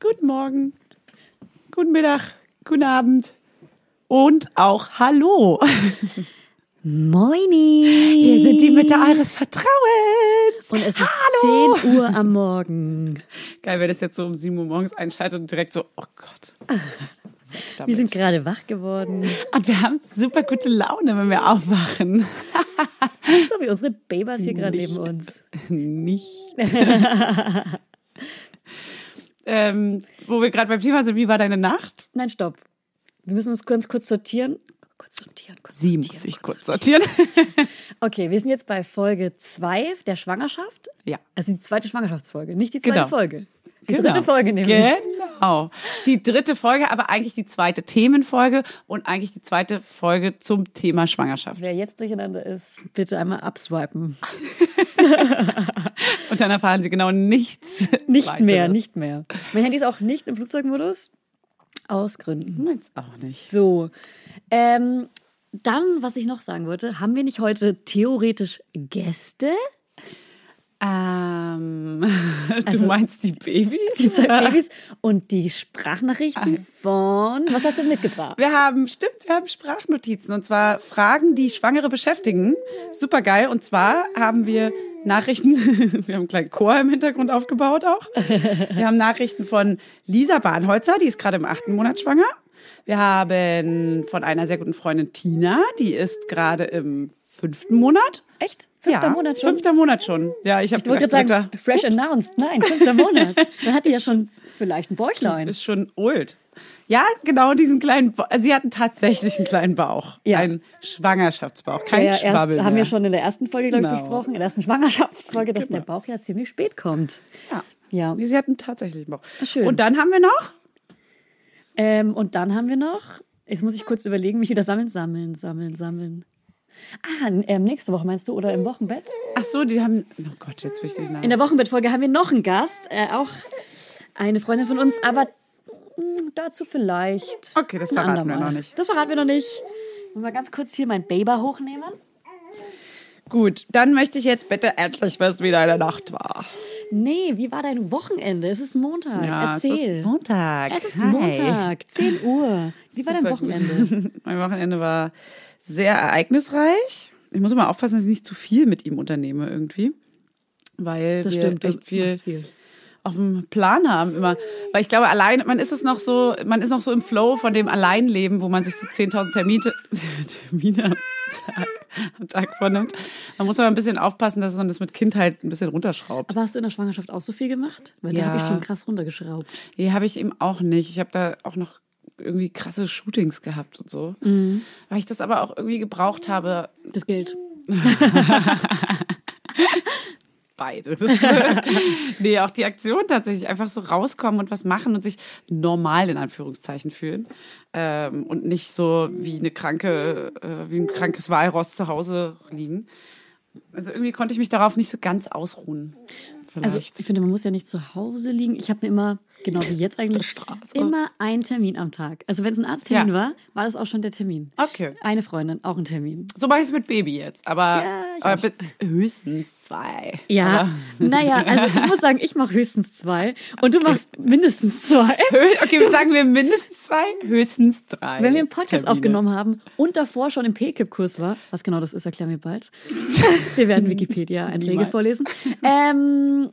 guten Morgen, guten Mittag, guten Abend und auch Hallo. Moini. Wir sind die Mitte eures Vertrauens. Und es ist Hallo. 10 Uhr am Morgen. Geil, wenn das jetzt so um 7 Uhr morgens einschaltet und direkt so, oh Gott. Weg Wir sind damit. gerade wach geworden. und wir haben super gute Laune, wenn wir aufwachen. So wie unsere Babys hier gerade neben uns. Nicht. Ähm, wo wir gerade beim Thema sind, wie war deine Nacht? Nein, stopp. Wir müssen uns ganz kurz sortieren. Kurz sortieren. Kurz Sie sortieren, muss ich kurz sortieren. sortieren. Okay, wir sind jetzt bei Folge 2 der Schwangerschaft. Ja. Also die zweite Schwangerschaftsfolge, nicht die zweite Genau. Folge. Die dritte Folge nämlich. Genau. Die dritte Folge, aber eigentlich die zweite Themenfolge und eigentlich die zweite Folge zum Thema Schwangerschaft. Wer jetzt durcheinander ist, bitte einmal abswipen. Und dann erfahren Sie genau nichts. Nicht weiteres. mehr, nicht mehr. Mein Handy ist auch nicht im Flugzeugmodus. Aus Gründen. Meins auch nicht. So. Ähm, dann, was ich noch sagen wollte, haben wir nicht heute theoretisch Gäste? Ähm, Also- du meinst die Babys? Die zwei Babys und die Sprachnachrichten von. Was hast du mitgebracht? Wir haben, stimmt, wir haben Sprachnotizen und zwar Fragen, die Schwangere beschäftigen. Super geil. Und zwar haben wir Nachrichten, wir haben einen kleinen Chor im Hintergrund aufgebaut auch. Wir haben Nachrichten von Lisa Bahnholzer, die ist gerade im achten Monat schwanger. Wir haben von einer sehr guten Freundin Tina, die ist gerade im fünften Monat. Echt? Fünfter ja, Monat schon? Fünfter Monat schon. Ja, ich habe gerade sagen, fresh announced. Nein, fünfter Monat. Dann hat die ja schon vielleicht ein Bäuchlein. ist schon old. Ja, genau diesen kleinen, Ba- also sie hatten tatsächlich einen kleinen Bauch. Ja. Einen Schwangerschaftsbauch, kein ja, erst, Schwabbel haben mehr. wir schon in der ersten Folge, glaube ich, Genau. besprochen, in der ersten Schwangerschaftsfolge, dass Genau. der Bauch ja ziemlich spät kommt. Ja. Ja. Nee, Sie hatten tatsächlich einen Bauch. Schön. Und dann haben wir noch, Ähm, und dann haben wir noch, jetzt muss ich kurz überlegen, mich wieder sammeln, sammeln, sammeln, sammeln. Ah, ähm, nächste Woche meinst du oder im Wochenbett? ach so, die haben, oh Gott, jetzt bin ich durcheinander. In der Wochenbettfolge haben wir noch einen Gast, äh, auch eine Freundin von uns, aber mh, dazu vielleicht. Okay, das verraten wir noch nicht. Das verraten wir noch nicht. Ich will mal ganz kurz hier mein Baby hochnehmen. Gut, dann möchte ich jetzt bitte endlich wissen, wie deine Nacht war. Nee, wie war dein Wochenende? Es ist Montag. Erzähl. es ist Montag. Es ist Hi. Montag, 10 Uhr. Wie war dein Super. Wochenende? mein Wochenende war sehr ereignisreich. Ich muss immer aufpassen, dass ich nicht zu viel mit ihm unternehme irgendwie. Weil Das wir stimmt. echt viel viel. auf dem Plan haben immer. Weil ich glaube, allein, man ist es noch so, man ist noch so im Flow von dem Alleinleben, wo man sich so 10.000 Termine, Termine am Tag, am Tag vornimmt. Man muss aber ein bisschen aufpassen, dass man das mit Kind halt ein bisschen runterschraubt. Aber hast du in der Schwangerschaft auch so viel gemacht? Weil da Ja. habe ich schon krass runtergeschraubt. Nee, habe ich eben auch nicht. Ich habe da auch noch irgendwie krasse Shootings gehabt und so. Mhm. Weil ich das aber auch irgendwie gebraucht habe, Das Geld. beides. nee, auch die Aktion tatsächlich einfach so rauskommen und was machen und sich normal in Anführungszeichen fühlen. Ähm, und nicht so wie eine kranke, äh, wie ein krankes Walross zu Hause liegen. Also irgendwie konnte ich mich darauf nicht so ganz ausruhen. Also Vielleicht. ich finde, man muss ja nicht zu Hause liegen. Ich habe mir immer, genau wie jetzt eigentlich, immer einen Termin am Tag. Also wenn es ein Arzttermin Ja. war, war das auch schon der Termin. okay. Eine Freundin, auch ein Termin. So mache ich es mit Baby jetzt. Aber, Ja, aber höchstens zwei. Ja, Aber- naja, also ich muss sagen, ich mache höchstens zwei und du machst mindestens zwei. Okay, wir sagen wir mindestens zwei, höchstens drei. Wenn wir einen Podcast Termine. aufgenommen haben und davor schon im PKIP-Kurs war, was genau das ist, erklären wir bald. wir werden Wikipedia-Einträge vorlesen. Ähm,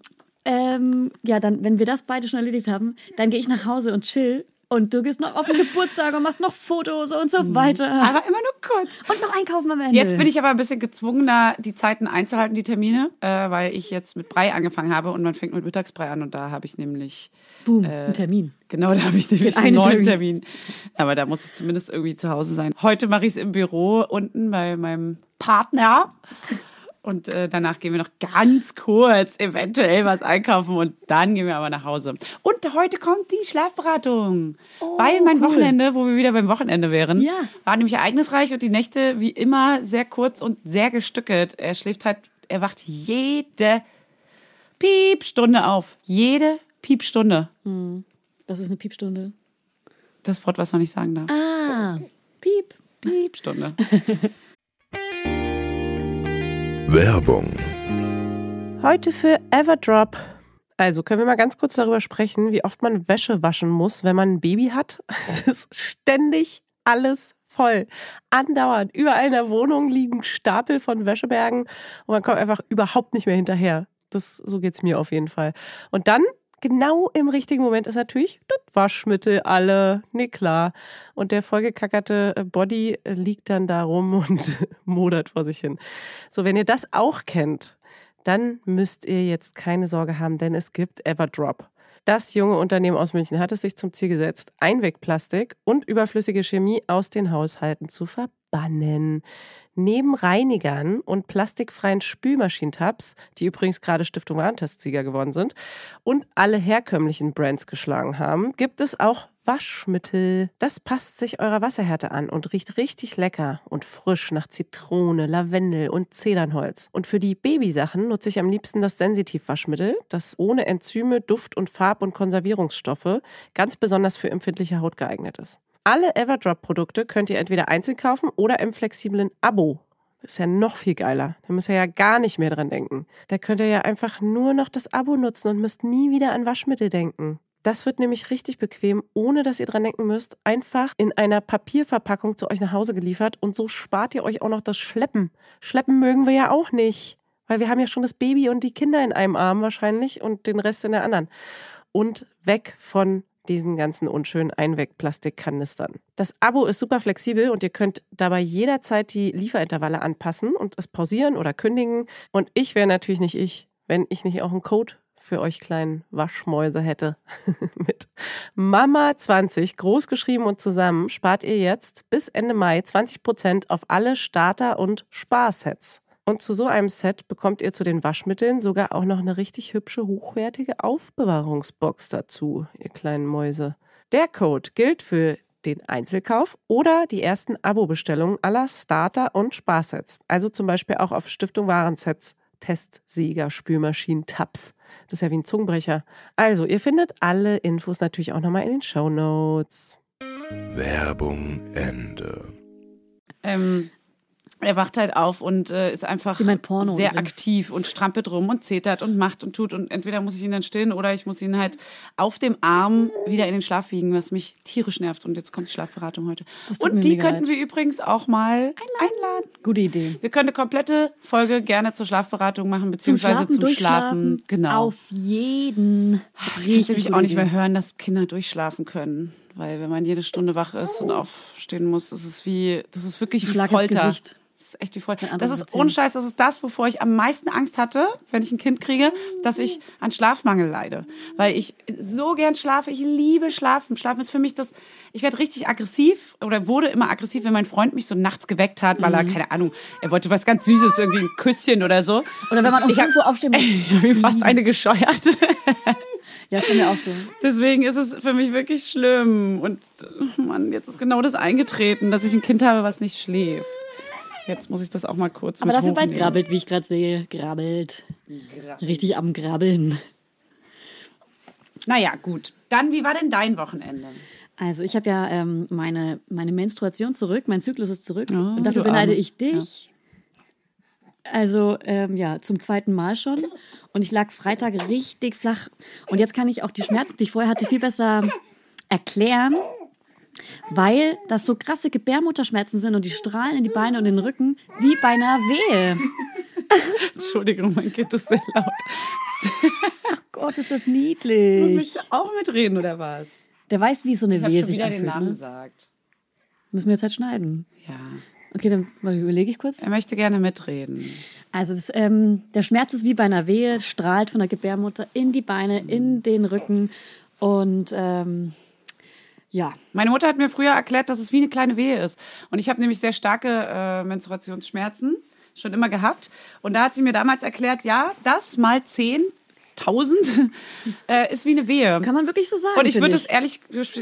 ähm, ja, dann, wenn wir das beide schon erledigt haben, dann gehe ich nach Hause und chill. Und du gehst noch auf den Geburtstag und machst noch Fotos und so weiter. Aber immer nur kurz. Und noch einkaufen am Ende. Jetzt bin ich aber ein bisschen gezwungener, die Zeiten einzuhalten, die Termine, äh, weil ich jetzt mit Brei angefangen habe und man fängt mit Mittagsbrei an und da habe ich nämlich, Boom, äh, ein Termin. genau, da habe ich nämlich einen einen neuen Termin. Termin. Aber da muss ich zumindest irgendwie zu Hause sein. Heute mache ich es im Büro unten bei meinem Partner. Und äh, danach gehen wir noch ganz kurz eventuell was einkaufen und dann gehen wir aber nach Hause. Und heute kommt die Schlafberatung. Oh, weil mein cool. Wochenende, wo wir wieder beim Wochenende wären, Ja. war nämlich ereignisreich und die Nächte wie immer sehr kurz und sehr gestückelt. Er schläft halt, er wacht jede Piepstunde auf. Jede Piepstunde. Das ist eine Piepstunde. Das Wort, was man nicht sagen darf. Ah, Piep. Piepstunde. Werbung. Heute für Everdrop. Also können wir mal ganz kurz darüber sprechen, wie oft man Wäsche waschen muss, wenn man ein Baby hat. Es ist ständig alles voll. Andauernd. Überall in der Wohnung liegen Stapel von Wäschebergen und man kommt einfach überhaupt nicht mehr hinterher. Das, so geht's mir auf jeden Fall. Und dann, genau im richtigen Moment, ist natürlich das Waschmittel alle. Nee, klar. Und der vollgekackerte äh, Body äh, liegt dann da rum und modert vor sich hin. So, wenn ihr das auch kennt, dann müsst ihr jetzt keine Sorge haben, denn es gibt Everdrop. Das junge Unternehmen aus München hat es sich zum Ziel gesetzt, Einwegplastik und überflüssige Chemie aus den Haushalten zu verbannen. Neben Reinigern und plastikfreien Spülmaschinentabs, die übrigens gerade Stiftung Warentestsieger geworden sind, und alle herkömmlichen Brands geschlagen haben, gibt es auch Waschmittel. Das passt sich eurer Wasserhärte an und riecht richtig lecker und frisch nach Zitrone, Lavendel und Zedernholz. Und für die Babysachen nutze ich am liebsten das Sensitivwaschmittel, das ohne Enzyme, Duft- und Farb- und Konservierungsstoffe ganz besonders für empfindliche Haut geeignet ist. Alle Everdrop-Produkte könnt ihr entweder einzeln kaufen oder im flexiblen Abo. Das ist ja noch viel geiler. Da müsst ihr ja gar nicht mehr dran denken. Da könnt ihr ja einfach nur noch das Abo nutzen und müsst nie wieder an Waschmittel denken. Das wird nämlich richtig bequem, ohne dass ihr dran denken müsst. Einfach in einer Papierverpackung zu euch nach Hause geliefert und so spart ihr euch auch noch das Schleppen. Schleppen mögen wir ja auch nicht, weil wir haben ja schon das Baby und die Kinder in einem Arm wahrscheinlich und den Rest in der anderen. Und weg von diesen ganzen unschönen Einwegplastikkanistern. Das Abo ist super flexibel und ihr könnt dabei jederzeit die Lieferintervalle anpassen und es pausieren oder kündigen. Und ich wäre natürlich nicht ich, wenn ich nicht auch einen Code für euch kleinen Waschmäuse hätte. Mit Mama20 großgeschrieben und zusammen spart ihr jetzt bis Ende Mai 20% auf alle Starter- und Sparsets. Und zu so einem Set bekommt ihr zu den Waschmitteln sogar auch noch eine richtig hübsche, hochwertige Aufbewahrungsbox dazu, ihr kleinen Mäuse. Der Code gilt für den Einzelkauf oder die ersten Abo-Bestellungen aller Starter- und Sparsets. Also zum Beispiel auch auf Stiftung Warensets, Testsieger, Spülmaschinen, Tabs. Das ist ja wie ein Zungenbrecher. Also, ihr findet alle Infos natürlich auch nochmal in den Show Notes. Werbung Ende. ähm, er wacht halt auf und äh, ist einfach sehr übrigens. aktiv und strampelt rum und zetert und macht und tut. Und entweder muss ich ihn dann stillen oder ich muss ihn halt auf dem Arm wieder in den Schlaf wiegen, was mich tierisch nervt. Und jetzt kommt die Schlafberatung heute. Und die könnten leid. wir übrigens auch mal einladen. Gute Idee. Wir können eine komplette Folge gerne zur Schlafberatung machen, Zum beziehungsweise Schlafen, zum. Schlafen. Genau. Auf jeden. Ich kann nämlich auch nicht mehr hören, dass Kinder durchschlafen können. Weil wenn man jede Stunde wach ist und aufstehen muss, das ist wie, das ist wirklich wie Schlag ins Folter. Gesicht. Das ist echt wie andere Das das ist ohne Scheiß, das ist das, wovor ich am meisten Angst hatte, wenn ich ein Kind kriege, dass ich an Schlafmangel leide. Weil ich so gern schlafe. Ich liebe Schlafen. Schlafen ist für mich das, ich werde richtig aggressiv oder wurde immer aggressiv, wenn mein Freund mich so nachts geweckt hat, weil Mhm. er, keine Ahnung, er wollte was ganz Süßes, irgendwie ein Küsschen oder so. Oder wenn man um Ich hab- 5 Uhr aufstehen muss. Ich bin fast eine gescheuert. Ja, ist bei mir auch so. Deswegen ist es für mich wirklich schlimm. Und äh, Mann, jetzt ist genau das eingetreten, dass ich ein Kind habe, was nicht schläft. Jetzt muss ich das auch mal kurz Aber mit dafür bald grabbelt, wie ich gerade sehe. Grabbelt. Richtig am Grabbeln. Naja, gut. Dann, wie war denn dein Wochenende? Also ich habe ja ähm, meine, meine Menstruation zurück, mein Zyklus ist zurück. Oh, und dafür beneide ich dich. Also ähm, ja, zum zweiten Mal schon. Und ich lag Freitag richtig flach. Und jetzt kann ich auch die Schmerzen, die ich vorher hatte, viel besser erklären, weil das so krasse Gebärmutterschmerzen sind und die strahlen in die Beine und in den Rücken wie bei einer Wehe. Entschuldigung, mein Kind ist sehr laut. Gott, ist das Du niedlich. möchtest auch mitreden, oder was? Der weiß, wie so eine Ich Wehe schon sich wieder den anfühlt. Namen Ne? gesagt. Müssen wir jetzt halt schneiden. Ja. Okay, dann überlege ich kurz. Er möchte gerne mitreden. Also das, ähm, der Schmerz ist wie bei einer Wehe, strahlt von der Gebärmutter in die Beine, in den Rücken und ähm, ja, Meine Mutter hat mir früher erklärt, dass es wie eine kleine Wehe ist. Und ich habe nämlich sehr starke äh, Menstruationsschmerzen. schon immer gehabt. Und da hat sie mir damals erklärt, ja, das mal 10, 1000 äh, ist wie eine Wehe. Kann man wirklich so sagen. Und ich würde es ehrlich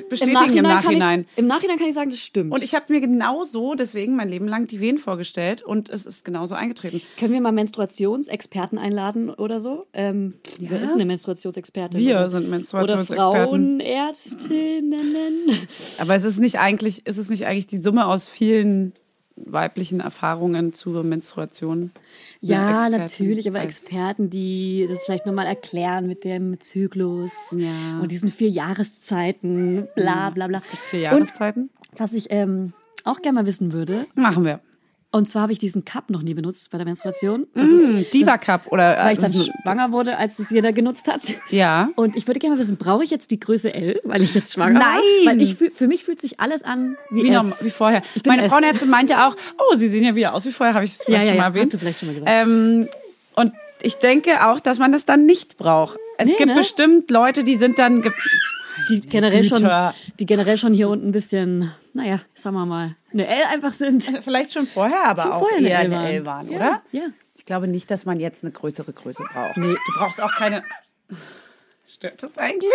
bestätigen im Nachhinein. ich's- Im Nachhinein kann ich sagen, das stimmt. Und ich habe mir genau so deswegen mein Leben lang die Wehen vorgestellt und es ist genauso eingetreten. Können wir mal Menstruationsexperten einladen oder so? Ähm, Wer ist eine Menstruationsexpertin? Wir oder? sind Oder Menstruationsexperten. Frauenärztinnen. Aber es ist nicht eigentlich, ist es nicht eigentlich die Summe aus vielen weiblichen Erfahrungen zur Menstruation? Ja, Eine Expertin natürlich, aber Experten, die das vielleicht nochmal erklären mit dem Zyklus Ja. und diesen vier Jahreszeiten, bla bla bla. Vier Jahreszeiten? Und was ich ähm, auch gerne mal wissen würde, Machen wir. Und zwar habe ich diesen Cup noch nie benutzt bei der Menstruation. Das Mm, ist, Diva Cup oder weil ich dann schwanger wurde, als das jeder genutzt hat. ja. Und ich würde gerne mal wissen, brauche ich jetzt die Größe L, weil ich jetzt schwanger Nein! war? Fühl, für mich fühlt sich alles an wie, Wie, normal, wie vorher. Meine S. Frauenärztin meinte auch, oh, sie sehen ja wieder aus wie vorher, habe ich das vielleicht ja, schon ja, mal erwähnt. hast du vielleicht schon mal gesagt. Ähm, und ich denke auch, dass man das dann nicht braucht. Es Nee, gibt ne? bestimmt Leute, die sind dann. die generell schon, Güter. die generell schon hier unten ein bisschen, naja, sagen wir mal, eine L einfach sind. Vielleicht schon vorher, aber Schon auch vorher eine eher L eine. L waren, Ja, oder? ja. Ich glaube nicht, dass man jetzt eine größere Größe braucht. Nee. Du brauchst auch keine. Stört das eigentlich?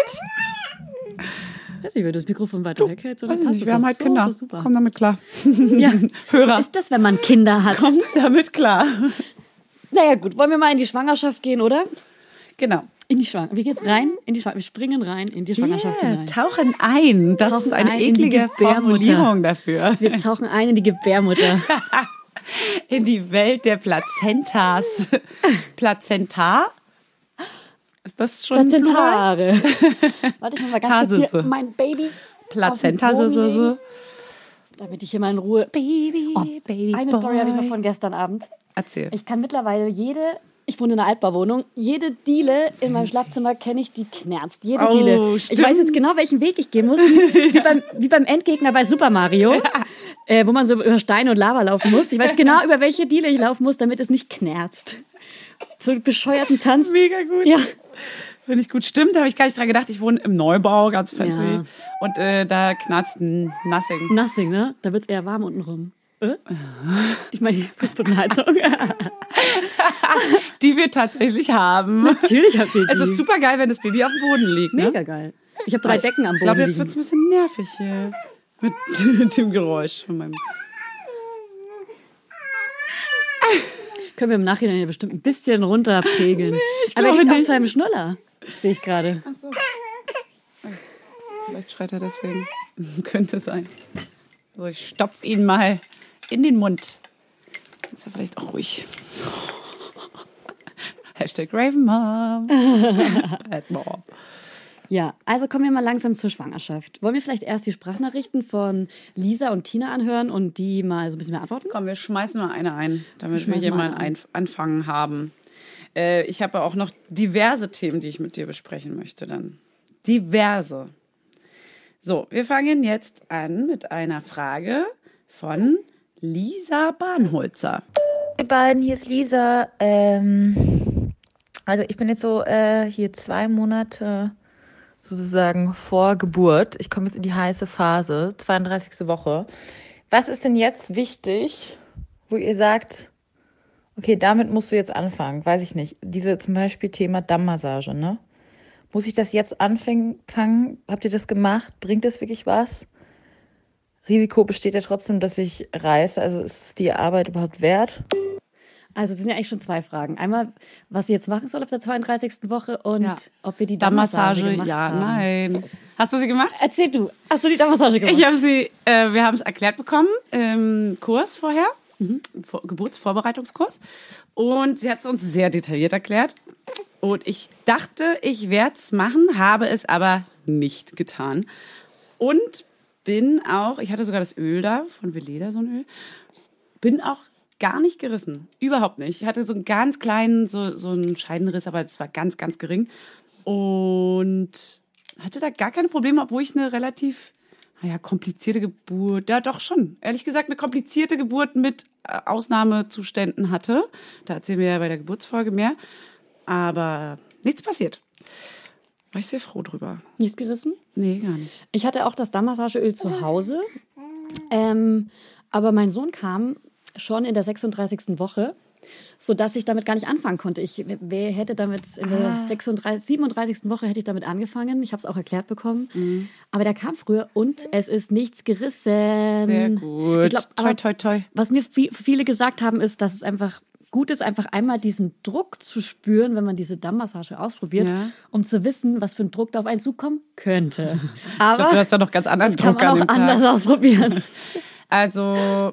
Weiß nicht, wenn du das Mikrofon weiter weghältst, oder passt nicht, wir haben halt So Kinder. super. Komm damit klar. ja. Hörer. So ist das, wenn man Kinder hat. Komm damit klar. Naja, gut, wollen wir mal in die Schwangerschaft gehen, oder? Genau. In die Schwangerschaft. Wie geht's rein? In die Schwangerschaft. Wir springen rein in die Schwangerschaft Yeah, hinein. tauchen ein. Das Tauchen ist eine eklige. Formulierung dafür. Wir tauchen ein in die Gebärmutter. In die Welt der Plazentas. Plazenta? Ist das schon? Plazentare. Warte, ich mach mal ganz kurz hier mein Baby Plazenta, damit ich hier mal in Ruhe... Baby, Oh, baby Eine. Story habe ich noch von gestern Abend. Erzähl. Ich kann mittlerweile jede, ich wohne in einer Altbauwohnung, jede Diele in meinem Schlafzimmer kenne ich, die knerzt. Jede Oh, Diele. Ich stimmt. weiß jetzt genau, welchen Weg ich gehen muss. Wie, beim, wie beim Endgegner bei Super Mario, äh, wo man so über Steine und Lava laufen muss. Ich weiß genau, über welche Diele ich laufen muss, damit es nicht knerzt. So einen bescheuerten Tanz. Mega gut. Ja. Finde ich gut. Stimmt, habe ich gar nicht dran gedacht. Ich wohne im Neubau, ganz fancy. Ja. Und äh, da knarzt ein Nothing. Nothing, ne? Da wird's eher warm unten rum. Äh? Ich meine, die Fußbodenheizung. Die wir tatsächlich haben. Natürlich habt ihr die. Es ist super geil, wenn das Baby auf dem Boden liegt. Ne? mega geil. Ich habe drei Decken am Ich Boden glaube, jetzt wird es ein bisschen nervig hier. Mit dem Geräusch von meinem. Können wir im Nachhinein ja bestimmt ein bisschen runterpegeln. ich Aber er liegt auf nicht. seinem Schnuller, sehe ich gerade. Achso. Vielleicht schreit er deswegen. Könnte sein. So, ich stopf ihn mal in den Mund. Ist er vielleicht auch ruhig. Hashtag Raven Mom. Bad Mom. Ja, also kommen wir mal langsam zur Schwangerschaft. Wollen wir vielleicht erst die Sprachnachrichten von Lisa und Tina anhören und die mal so ein bisschen beantworten? Komm, wir schmeißen mal eine ein, damit wir hier mal mal eine einen Anfang haben. Äh, ich habe auch noch diverse Themen, die ich mit dir besprechen möchte dann. Diverse. So, wir fangen jetzt an mit einer Frage von Lisa Bahnholzer. Ihr beiden, hier ist Lisa. Ähm, also ich bin jetzt so äh, hier zwei Monate sozusagen vor Geburt. Ich komme jetzt in die heiße Phase, 32. Woche. Was ist denn jetzt wichtig, wo ihr sagt, okay, damit musst du jetzt anfangen? Weiß ich nicht. Diese zum Beispiel Thema Dammmassage, ne? Muss ich das jetzt anfangen? Habt ihr das gemacht? Bringt das wirklich was? Risiko besteht ja trotzdem, dass ich reiße. Also ist es die Arbeit überhaupt wert? Also das sind ja eigentlich schon zwei Fragen. Einmal, was sie jetzt machen soll auf der 32. Woche und Ja. ob wir die Dammmassage gemacht ja, haben. nein. Hast du sie gemacht? Erzähl du, hast du die Dammmassage gemacht? Ich habe sie, äh, wir haben es erklärt bekommen im Kurs vorher, im Vor Geburtsvorbereitungskurs. Und sie hat es uns sehr detailliert erklärt. Und ich dachte, ich werde es machen, habe es aber nicht getan. Und bin auch, ich hatte sogar das Öl da, von Veleda, so ein Öl, bin auch gar nicht gerissen. Überhaupt nicht. Ich hatte so einen ganz kleinen, so, so einen Scheidenriss, aber das war ganz, ganz gering. Und hatte da gar keine Probleme, obwohl ich eine relativ, naja, komplizierte Geburt, ja doch schon, ehrlich gesagt, eine komplizierte Geburt mit äh, Ausnahmezuständen hatte. Da erzählen wir ja bei der Geburtsfolge mehr. Aber nichts passiert. War ich sehr froh drüber. Nichts gerissen? Nee, gar nicht. Ich hatte auch das Dammmassageöl zu Hause. Ähm, aber mein Sohn kam schon in der 36. Woche sodass ich damit gar nicht anfangen konnte. Ich wer hätte damit in der Ah. 36, 37. Woche hätte ich damit angefangen. Ich habe es auch erklärt bekommen. Mhm. Aber der kam früher und es ist nichts gerissen. Sehr gut. Ich glaub, toi, toi, toi. Was mir vi- viele gesagt haben, ist, dass es einfach gut ist, einfach einmal diesen Druck zu spüren, wenn man diese Dammmassage ausprobiert, Ja. um zu wissen, was für ein Druck da auf einen zukommen könnte. Ich Aber glaube, du hast da noch ganz anderen das kann Druck man an auch Tag. anders ausprobieren. Also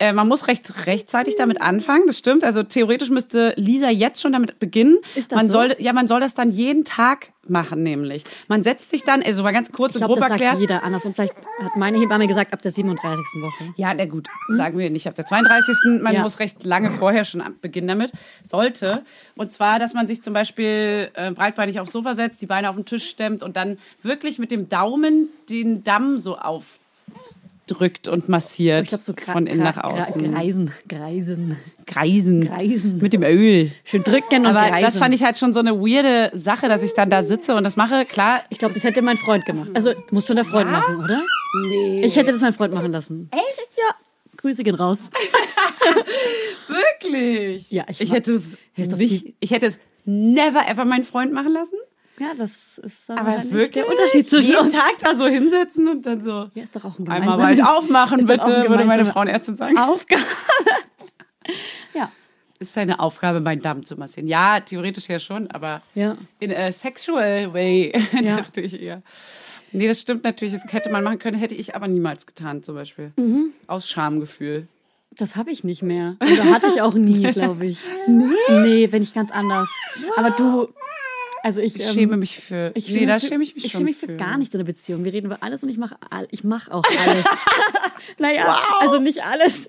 äh, man muss recht rechtzeitig damit anfangen, das stimmt. Also theoretisch müsste Lisa jetzt schon damit beginnen. Ist das man so? soll ja, man soll das dann jeden Tag machen, nämlich. Man setzt sich dann, also mal ganz kurz Ich und glaube, grob das erklärt. sagt jeder anders. Und vielleicht hat meine Hebamme gesagt, ab der 37. Woche. Ja, na gut, sagen wir nicht ab der 32. Man Ja. muss recht lange vorher schon beginnen damit. Sollte. Und zwar, dass man sich zum Beispiel äh, breitbeinig aufs Sofa setzt, die Beine auf den Tisch stemmt und dann wirklich mit dem Daumen den Damm so aufdrückt und massiert Ich glaube, so von innen nach außen. Greisen, Greisen, Greisen. Greisen. Mit dem Öl. Schön drücken und Aber greisen. das fand ich halt schon so eine weirde Sache, dass ich dann da sitze und das mache. Klar, Ich glaube, das hätte mein Freund gemacht. Also, muss schon der Freund machen, oder? nee. Ich hätte das mein Freund machen lassen. Echt? Ja. Grüße gehen raus. wirklich. Ja, ich ich hätte es nicht, ich hätte es never ever meinen Freund machen lassen. Ja, das ist dann Aber wahrscheinlich wirklich der Unterschied zwischen jeden uns. Tag da so hinsetzen und dann so Ja, ist doch auch ein einmal bald aufmachen bitte, würde meine Frauenärztin sagen. Aufgabe. ja, Ist seine Aufgabe, meinen Damm zu massieren. Ja, theoretisch ja schon, aber ja. in a sexual way, Ja. dachte ich eher. Nee, das stimmt natürlich. Das hätte man machen können, hätte ich aber niemals getan, zum Beispiel. Mhm. Aus Schamgefühl. Das habe ich nicht mehr. Oder hatte ich auch nie, glaube ich. Nee? Nee, bin ich ganz anders. Aber du, also ich, Ich ähm, schäme mich für. Ich nee, da für, schäme ich mich ich schon schäme mich für, gar nichts in der Beziehung. Wir reden über alles und ich mache all, ich mache auch alles. naja, also nicht alles.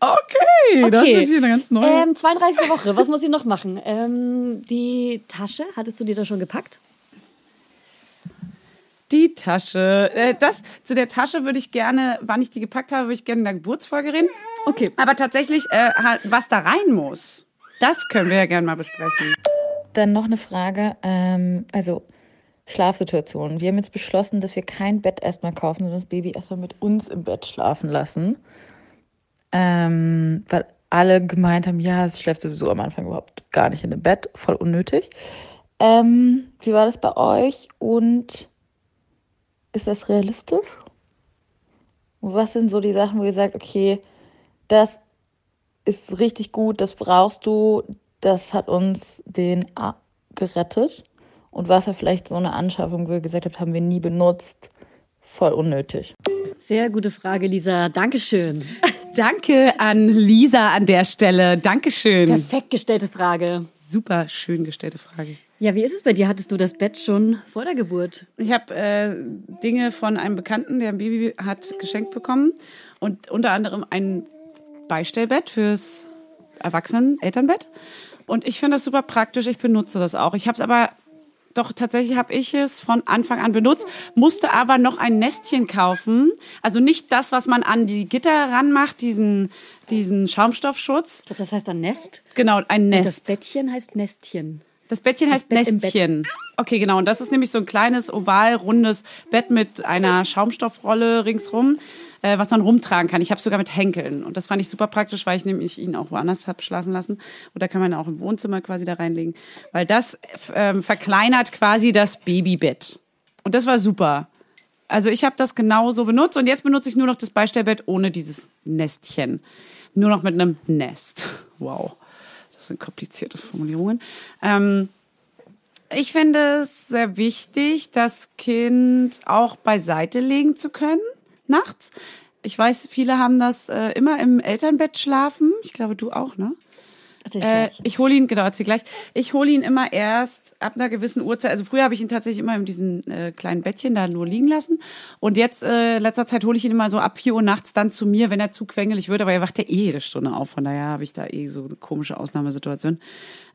Okay, das Okay. sind hier eine ganz neue. Ähm, 32. Woche, was muss ich noch machen? Ähm, die Tasche, hattest du dir da schon gepackt? Die Tasche. Äh, das, zu der Tasche würde ich gerne, wann ich die gepackt habe, würde ich gerne in der Geburtsfolge reden. Okay. Aber tatsächlich, äh, was da rein muss, das können wir ja gerne mal besprechen. Dann noch eine Frage, ähm, also Schlafsituationen. Wir haben jetzt beschlossen, dass wir kein Bett erstmal kaufen, sondern das Baby erstmal mit uns im Bett schlafen lassen. Ähm, weil alle gemeint haben, ja, es schläft sowieso am Anfang überhaupt gar nicht in dem Bett, voll unnötig. Ähm, wie war das bei euch und ist das realistisch? Was sind so die Sachen, wo ihr sagt, okay, das ist richtig gut, das brauchst du, das hat uns den A gerettet. Und was war vielleicht so eine Anschaffung, wo ihr gesagt habt, haben wir nie benutzt, voll unnötig. Sehr gute Frage, Lisa. Dankeschön. Danke an Lisa an der Stelle. Dankeschön. Perfekt gestellte Frage. Super schön gestellte Frage. Ja, wie ist es bei dir? Hattest du das Bett schon vor der Geburt? Ich habe äh, Dinge von einem Bekannten, der ein Baby hat, geschenkt bekommen. Und unter anderem ein Beistellbett fürs Erwachsenen-Elternbett. Und ich finde das super praktisch. Ich benutze das auch. Ich habe es aber, doch tatsächlich habe ich es von Anfang an benutzt, musste aber noch ein Nestchen kaufen. Also nicht das, was man an die Gitter ranmacht, diesen, diesen Schaumstoffschutz. Ich glaube, das heißt dann Nest. Genau, ein Und Nest. das Bettchen heißt Nestchen. Das Bettchen heißt Bett im Bett. Nestchen. Okay, genau. Und das ist nämlich so ein kleines, oval, rundes Bett mit einer Schaumstoffrolle ringsrum, äh, was man rumtragen kann. Ich habe sogar mit Henkeln. Und das fand ich super praktisch, weil ich nämlich ihn auch woanders habe schlafen lassen. Und da kann man auch im Wohnzimmer quasi da reinlegen. Weil das ähm, verkleinert quasi das Babybett. Und das war super. Also ich habe das genauso benutzt und jetzt benutze ich nur noch das Beistellbett ohne dieses Nestchen. Nur noch mit einem Nest. Wow. Das sind komplizierte Formulierungen. Ähm, ich finde es sehr wichtig, das Kind auch beiseite legen zu können nachts. Ich weiß, viele haben das äh, immer im Elternbett schlafen. Ich glaube, du auch, ne? Erzähl Äh, ich hole ihn, genau, erzähl gleich. Ich hole ihn immer erst ab einer gewissen Uhrzeit. Also früher habe ich ihn tatsächlich immer in diesem äh, kleinen Bettchen da nur liegen lassen. Und jetzt, äh, letzter Zeit, hole ich ihn immer so ab 4 Uhr nachts dann zu mir, wenn er zu quengelig wird. Aber er wacht ja eh jede Stunde auf. Von daher habe ich da eh so eine komische Ausnahmesituation.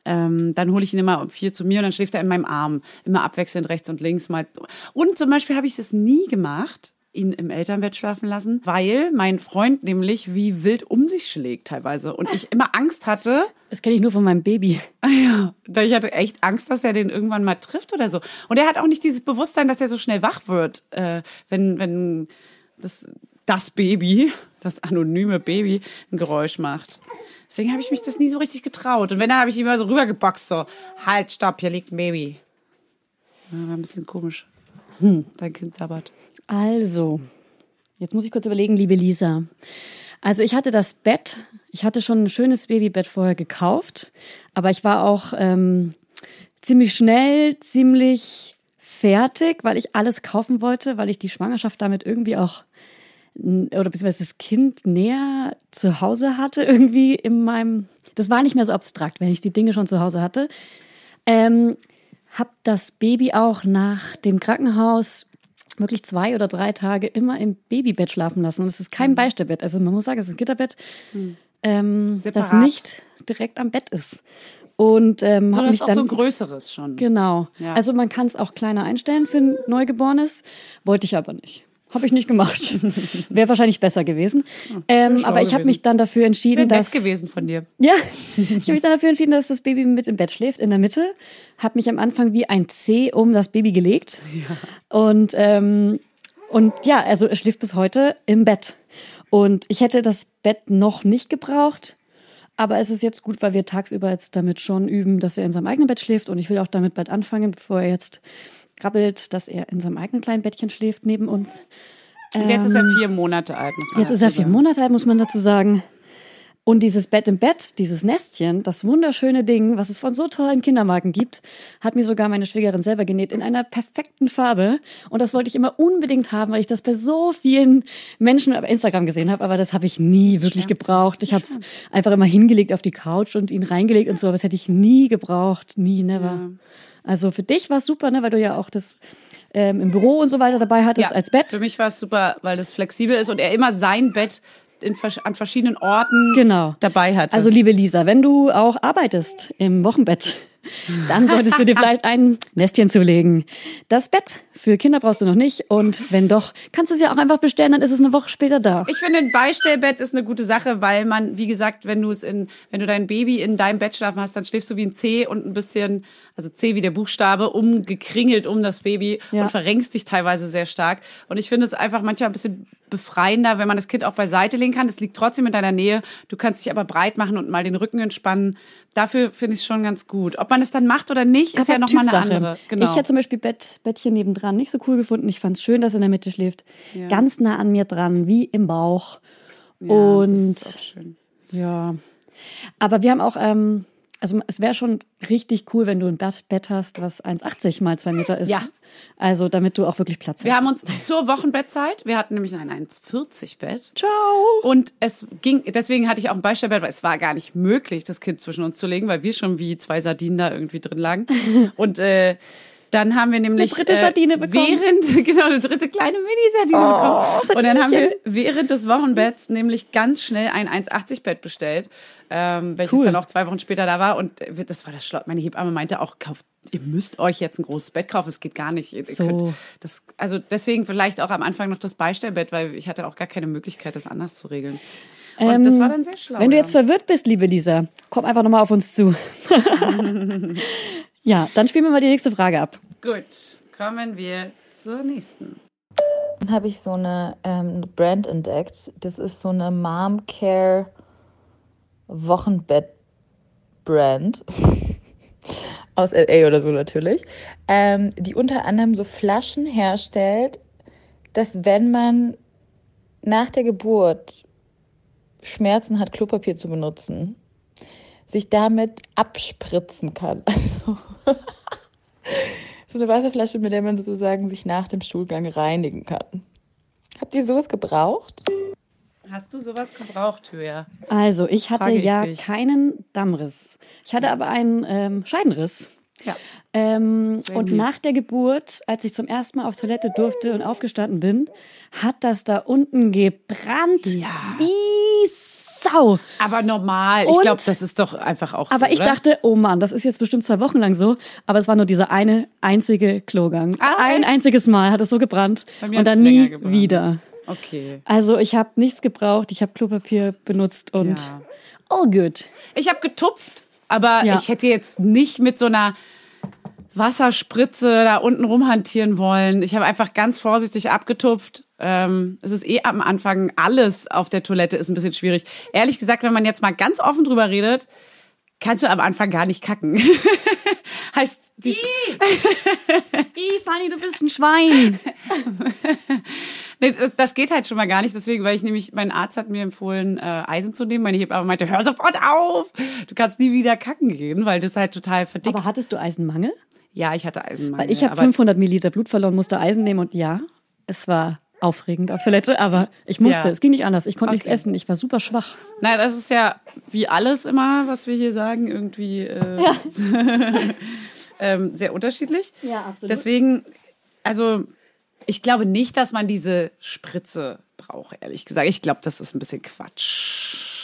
Ähm, dann hole ich ihn immer um vier zu mir und dann schläft er in meinem Arm. Immer abwechselnd rechts und links mal. Und zum Beispiel habe ich es nie gemacht ihn im Elternbett schlafen lassen, weil mein Freund nämlich wie wild um sich schlägt teilweise und ich immer Angst hatte, Das kenne ich nur von meinem Baby. Ah ja, ich hatte echt Angst, dass er den irgendwann mal trifft oder so. Und er hat auch nicht dieses Bewusstsein, dass er so schnell wach wird, äh, wenn, wenn das, das Baby, das anonyme Baby, ein Geräusch macht. Deswegen habe ich mich das nie so richtig getraut. Und wenn, dann habe ich immer so rübergeboxt, so, halt, stopp, hier liegt ein Baby. Ja, war ein bisschen komisch. Hm, dein Kind sabbert. Also, jetzt muss ich kurz überlegen, liebe Lisa. Also ich hatte das Bett, ich hatte schon ein schönes Babybett vorher gekauft, aber ich war auch ähm, ziemlich schnell, ziemlich fertig, weil ich alles kaufen wollte, weil ich die Schwangerschaft damit irgendwie auch oder beziehungsweise das Kind näher zu Hause hatte, irgendwie in meinem, das war nicht mehr so abstrakt, wenn ich die Dinge schon zu Hause hatte. Ähm, hab das Baby auch nach dem Krankenhaus wirklich zwei oder drei Tage immer im Babybett schlafen lassen. Und es ist kein Beistellbett. Also man muss sagen, es ist ein Gitterbett, ähm, das nicht direkt am Bett ist. Und ähm, So, das ist auch dann so ein größeres schon. Genau. Ja. Also man kann es auch kleiner einstellen für ein Neugeborenes. Wollte ich aber nicht. Habe ich nicht gemacht. Wäre wahrscheinlich besser gewesen. Ähm, aber ich habe mich dann dafür entschieden, dass gewesen von dir. ja, ich habe mich dann dafür entschieden, dass das Baby mit im Bett schläft in der Mitte. Habe mich am Anfang wie ein C um das Baby gelegt und ähm, und ja, also es schläft bis heute im Bett. Und ich hätte das Bett noch nicht gebraucht. Aber es ist jetzt gut, weil wir tagsüber jetzt damit schon üben, dass er in seinem eigenen Bett schläft. Und ich will auch damit bald anfangen, bevor er jetzt krabbelt, dass er in seinem eigenen kleinen Bettchen schläft neben uns. Und jetzt ist er vier Monate alt. Muss man Jetzt ist er vier sagen. Monate alt, muss man dazu sagen. Und dieses Bett im Bett, dieses Nestchen, das wunderschöne Ding, was es von so tollen Kindermarken gibt, hat mir sogar meine Schwägerin selber genäht in einer perfekten Farbe. Und das wollte ich immer unbedingt haben, weil ich das bei so vielen Menschen auf Instagram gesehen habe. Aber das habe ich nie wirklich gebraucht. Ich habe es einfach immer hingelegt auf die Couch und ihn reingelegt und so. Aber das hätte ich nie gebraucht. Nie, never. Also für dich war es super, ne, weil du ja auch das ähm, im Büro und so weiter dabei hattest Ja, als Bett. Für mich war es super, weil das flexibel ist und er immer sein Bett in, an verschiedenen Orten Genau. dabei hatte. Also liebe Lisa, wenn du auch arbeitest im Wochenbett, dann solltest du dir vielleicht ein Nestchen zulegen. Das Bett für Kinder brauchst du noch nicht und wenn doch, kannst du es ja auch einfach bestellen, dann ist es eine Woche später da. Ich finde, ein Beistellbett ist eine gute Sache, weil man, wie gesagt, wenn du es in, wenn du dein Baby in deinem Bett schlafen hast, dann schläfst du wie ein C und ein bisschen, also C wie der Buchstabe, umgekringelt um das Baby Ja. und verrenkst dich teilweise sehr stark. Und ich finde es einfach manchmal ein bisschen befreiender, wenn man das Kind auch beiseite legen kann. Es liegt trotzdem in deiner Nähe. Du kannst dich aber breit machen und mal den Rücken entspannen. Dafür finde ich es schon ganz gut. Ob man es dann macht oder nicht, ist Aber ja nochmal eine andere. Genau. Ich hätte zum Beispiel Bett, Bettchen nebendran nicht so cool gefunden. Ich fand es schön, dass er in der Mitte schläft. Ganz nah an mir dran, wie im Bauch. ja, und das ist auch schön. Ja. Aber wir haben auch, ähm, also es wäre schon richtig cool, wenn du ein Bett, hast, was 1,80 mal 2 Meter ist. Ja. Also damit du auch wirklich Platz Wir hast. haben uns zur Wochenbettzeit, wir hatten nämlich ein 1,40 Bett. Ciao. Und es ging, deswegen hatte ich auch ein Beistellbett, weil es war gar nicht möglich, das Kind zwischen uns zu legen, weil wir schon wie zwei Sardinen da irgendwie drin lagen. Und äh, dann haben wir nämlich Eine dritte Sardine bekommen. Oh, während genau eine dritte kleine Mini-Sardine bekommen. Und dann haben wir während des Wochenbetts nämlich ganz schnell ein 1,80 Bett bestellt, ähm, welches Cool. dann auch zwei Wochen später da war. Und das war das Schloss. Meine Hebamme meinte auch, kauft, ihr müsst euch jetzt ein großes Bett kaufen. Es geht gar nicht. Ihr So. könnt das, also deswegen vielleicht auch am Anfang noch das Beistellbett, weil ich hatte auch gar keine Möglichkeit, das anders zu regeln. Und das war dann sehr schlau. Ähm, Wenn du ja. jetzt verwirrt bist, liebe Lisa, komm einfach nochmal auf uns zu. ja, dann spielen wir mal die nächste Frage ab. Gut, kommen wir zur nächsten. Dann habe ich so eine ähm, Brand entdeckt. Das ist so eine Mom Care Wochenbett Brand. Aus LA oder so natürlich. Ähm, die unter anderem so Flaschen herstellt, dass wenn man nach der Geburt Schmerzen hat, Klopapier zu benutzen, sich damit abspritzen kann. so eine Wasserflasche, mit der man sozusagen sich nach dem Stuhlgang reinigen kann. Habt ihr sowas gebraucht? Hast du sowas gebraucht, Höher? Also, ich hatte ich ja dich. keinen Dammriss. Ich hatte aber einen ähm, Scheidenriss. Ja. Ähm, und nach der Geburt, als ich zum ersten Mal auf Toilette durfte und aufgestanden bin, hat das da unten gebrannt Ja. wie Sau. Aber normal. Ich Und- glaube, das ist doch einfach auch Aber so. ich oder? dachte, oh Mann, das ist jetzt bestimmt zwei Wochen lang so. Aber es war nur dieser eine einzige Klogang. Ah, Ein echt? einziges Mal hat es so gebrannt Bei mir und dann nie gebrannt. wieder. Okay. Also ich habe nichts gebraucht, ich habe Klopapier benutzt und Ja. all good. Ich habe getupft, aber Ja. ich hätte jetzt nicht mit so einer Wasserspritze da unten rumhantieren wollen. Ich habe einfach ganz vorsichtig abgetupft. Ähm, es ist eh am Anfang alles auf der Toilette ist ein bisschen schwierig. Ehrlich gesagt, wenn man jetzt mal ganz offen drüber redet, kannst du am Anfang gar nicht kacken. heißt die Ih, Fanny, du bist ein Schwein. Nee, das- geht halt schon mal gar nicht. Deswegen, weil ich nämlich, mein Arzt hat mir empfohlen, äh, Eisen zu nehmen. Meine Hebamme meinte, hör sofort auf! Du kannst nie wieder kacken gehen, weil das halt total verdickt. Aber hattest du Eisenmangel? Ja, ich hatte Eisenmangel. Weil ich habe aber 500 Milliliter Blut verloren, musste Eisen nehmen und ja, es war aufregend auf Toilette, aber ich musste. Ja. Es ging nicht anders. Ich konnte nichts Okay. essen. Ich war super schwach. Nein, das ist ja wie alles immer, was wir hier sagen, irgendwie äh, ähm, sehr unterschiedlich. Ja, absolut. Deswegen, also ich glaube nicht, dass man diese Spritze braucht, ehrlich gesagt. Ich glaube, das ist ein bisschen Quatsch.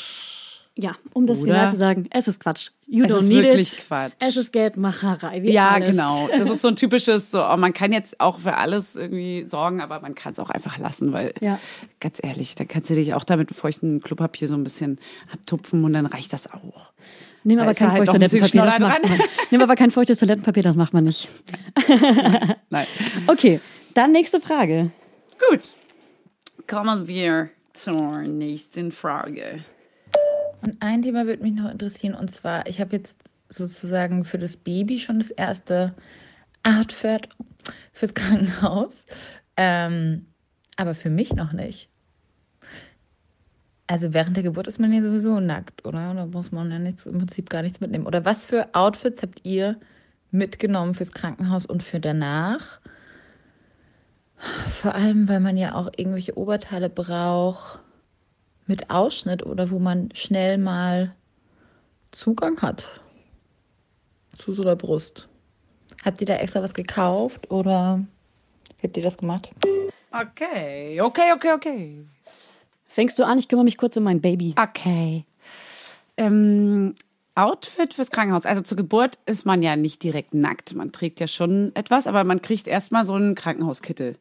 Ja, um das Oder? final zu sagen, es ist Quatsch. You Es don't ist need wirklich it. Quatsch. Es ist Geldmacherei. Ja, alles. genau. Das ist so ein typisches, so, oh, man kann jetzt auch für alles irgendwie sorgen, aber man kann es auch einfach lassen, weil, Ja. ganz ehrlich, da kannst du dich auch damit mit feuchtem Klopapier so ein bisschen abtupfen und dann reicht das auch. Nimm aber kein halt feuchtes Toilettenpapier, das macht man. Nimm aber kein feuchtes Toilettenpapier, das macht man nicht. Nein. Okay, dann nächste Frage. Gut. Kommen wir zur nächsten Frage. Und ein Thema würde mich noch interessieren, und zwar, ich habe jetzt sozusagen für das Baby schon das erste Outfit fürs Krankenhaus, ähm, aber für mich noch nicht. Also während der Geburt ist man ja sowieso nackt, oder? Da muss man ja nichts, im Prinzip gar nichts mitnehmen. Oder was für Outfits habt ihr mitgenommen fürs Krankenhaus und für danach? Vor allem, weil man ja auch irgendwelche Oberteile braucht mit Ausschnitt oder wo man schnell mal Zugang hat zu so einer Brust. Habt ihr da extra was gekauft oder habt ihr das gemacht? Okay, okay, okay, okay. Fängst du an? Ich kümmere mich kurz um mein Baby. Okay. Ähm, Outfit fürs Krankenhaus. Also zur Geburt ist man ja nicht direkt nackt. Man trägt ja schon etwas, aber man kriegt erstmal so einen Krankenhauskittel.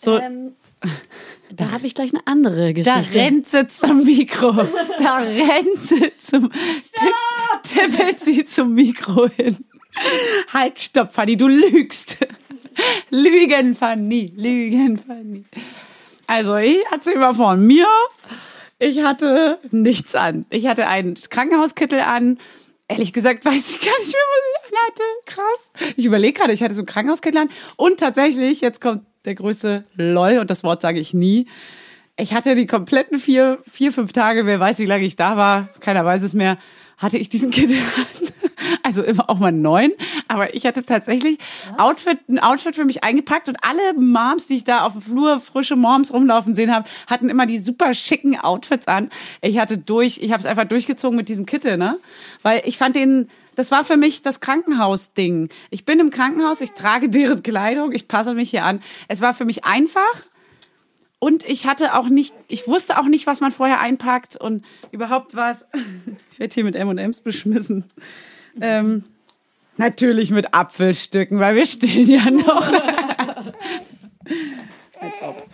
So, Ähm, da habe ich gleich eine andere da Geschichte. rennt sie zum Mikro. Da rennt sie zum. Tipp, tippelt sie zum Mikro hin. Halt, stopp, Fanny, du lügst. Lügen, Fanny, Lügen, Fanny. Also, ich erzähle mal von mir. Ich hatte nichts an. Ich hatte einen Krankenhauskittel an. Ehrlich gesagt weiß ich gar nicht mehr, was ich anhatte. Krass. Ich überlege gerade, ich hatte so einen Krankenhauskittel an. Und tatsächlich, jetzt kommt der größte LOL, und das Wort sage ich nie. Ich hatte die kompletten vier, vier, fünf Tage, wer weiß, wie lange ich da war, keiner weiß es mehr, hatte ich diesen Kittel an. Also immer auch mal einen neuen. Aber ich hatte tatsächlich Outfit, ein Outfit für mich eingepackt und alle Moms, die ich da auf dem Flur, frische Moms rumlaufen sehen habe, hatten immer die super schicken Outfits an. Ich hatte durch, ich habe es einfach durchgezogen mit diesem Kittel, ne? Weil ich fand den, das war für mich das Krankenhaus-Ding. Ich bin im Krankenhaus, ich trage deren Kleidung, ich passe mich hier an. Es war für mich einfach. Und ich hatte auch nicht, ich wusste auch nicht, was man vorher einpackt und überhaupt was. Ich werde hier mit M&M's beschmissen. Ähm, natürlich mit Apfelstücken, weil wir stehen ja noch. Als ob.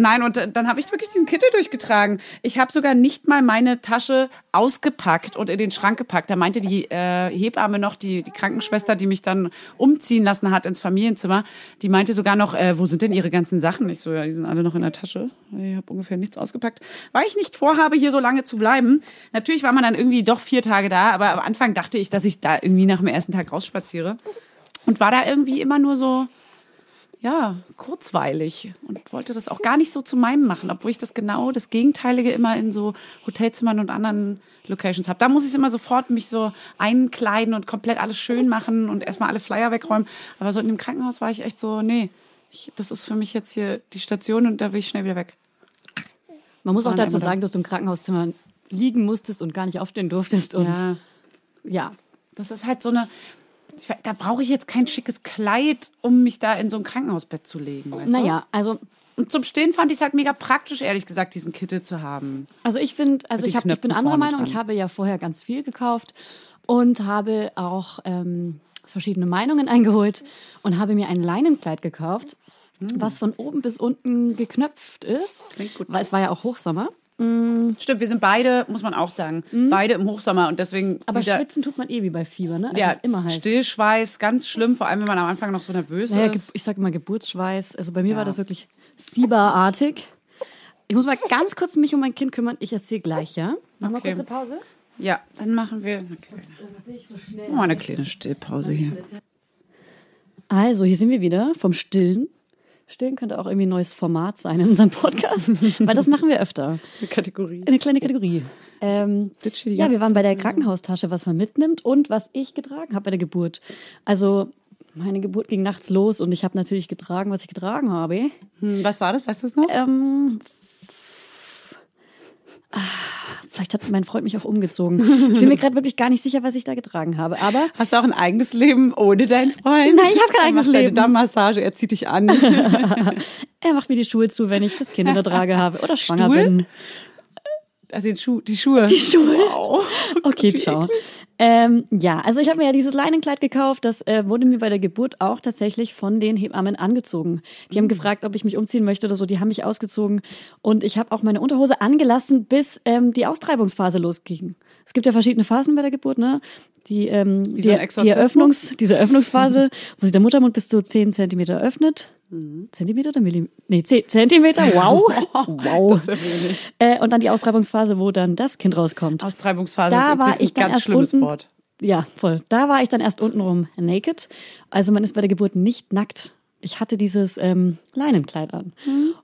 Nein, und dann habe ich wirklich diesen Kittel durchgetragen. Ich habe sogar nicht mal meine Tasche ausgepackt und in den Schrank gepackt. Da meinte die äh, Hebamme noch, die, die Krankenschwester, die mich dann umziehen lassen hat ins Familienzimmer, die meinte sogar noch, äh, wo sind denn ihre ganzen Sachen? Ich so, ja, die sind alle noch in der Tasche. Ich habe ungefähr nichts ausgepackt. Weil ich nicht vorhabe, hier so lange zu bleiben. Natürlich war man dann irgendwie doch vier Tage da, aber am Anfang dachte ich, dass ich da irgendwie nach dem ersten Tag rausspaziere. Und war da irgendwie immer nur so, ja, kurzweilig und wollte das auch gar nicht so zu meinem machen, obwohl ich das genau das Gegenteilige immer in so Hotelzimmern und anderen Locations habe. Da muss ich immer sofort mich so einkleiden und komplett alles schön machen und erstmal alle Flyer wegräumen. Aber so in dem Krankenhaus war ich echt so, nee, ich, das ist für mich jetzt hier die Station und da will ich schnell wieder weg. Man muss auch dazu sagen, dass du im Krankenhauszimmer liegen musstest und gar nicht aufstehen durftest. Und ja, Ja, das ist halt so eine. Ich Da brauche ich jetzt kein schickes Kleid, um mich da in so ein Krankenhausbett zu legen. Weißt du? naja, also, Und zum Stehen fand ich es halt mega praktisch, ehrlich gesagt, diesen Kittel zu haben. also ich finde, also ich, hab, ich bin anderer Meinung. Ich dran. habe ja vorher ganz viel gekauft und habe auch ähm, verschiedene Meinungen eingeholt und habe mir ein Leinenkleid gekauft, was von oben bis unten geknöpft ist. Klingt gut. Weil es war ja auch Hochsommer. Stimmt, wir sind beide, muss man auch sagen, beide im Hochsommer und deswegen. Aber schwitzen tut man eh wie bei Fieber, ne? Also ja, immer heiß. Stillschweiß, ganz schlimm, vor allem wenn man am Anfang noch so nervös Naja, ist. ich sag immer Geburtsschweiß. Also bei mir war das wirklich fieberartig. Ich muss mal ganz kurz mich um mein Kind kümmern. Ich erzähle gleich, ja? Machen wir Okay. kurz eine Pause? Ja, dann machen wir eine kleine, machen wir eine kleine Stillpause hier. Also, hier sind wir wieder vom Stillen. Stillen könnte auch irgendwie ein neues Format sein in unserem Podcast, weil das machen wir öfter. Eine Kategorie. Eine kleine Kategorie. Ähm, ja, wir waren bei der Krankenhaustasche, was man mitnimmt und was ich getragen habe bei der Geburt. Also, meine Geburt ging nachts los und ich habe natürlich getragen, was ich getragen habe. Hm, was war das? Weißt du es noch? Ähm, ah, vielleicht hat mein Freund mich auch umgezogen. Ich bin mir gerade wirklich gar nicht sicher, was ich da getragen habe. Aber Hast du auch ein eigenes Leben ohne deinen Freund? Nein, ich hab kein eigenes Leben. Deine Dammmassage, er zieht dich an. er macht mir die Schuhe zu, wenn ich das Kind in der Trage habe oder schwanger Stuhl? bin. Also den Schuh, die Schuhe. Die Schuhe. Wow. Okay, Wie ciao. Ähm, ja, also ich habe mir ja dieses Leinenkleid gekauft. Das äh, wurde mir bei der Geburt auch tatsächlich von den Hebammen angezogen. Die haben gefragt, ob ich mich umziehen möchte oder so. Die haben mich ausgezogen und ich habe auch meine Unterhose angelassen, bis ähm, die Austreibungsphase losging. Es gibt ja verschiedene Phasen bei der Geburt, ne? Die, ähm, die, die? Eröffnungs, diese Eröffnungsphase, wo sich der Muttermund bis zu 10 Zentimeter öffnet. Mhm. Zentimeter oder Millimeter? Nee, 10 Zentimeter, wow. wow. Das wenig. Äh, und dann die Austreibungsphase, wo dann das Kind rauskommt. Austreibungsphase Da ist war ich ein dann ganz schlimmes unten- Wort. Ja, voll. Da war ich dann erst untenrum naked. Also man ist bei der Geburt nicht nackt. Ich hatte dieses ähm, Leinenkleid an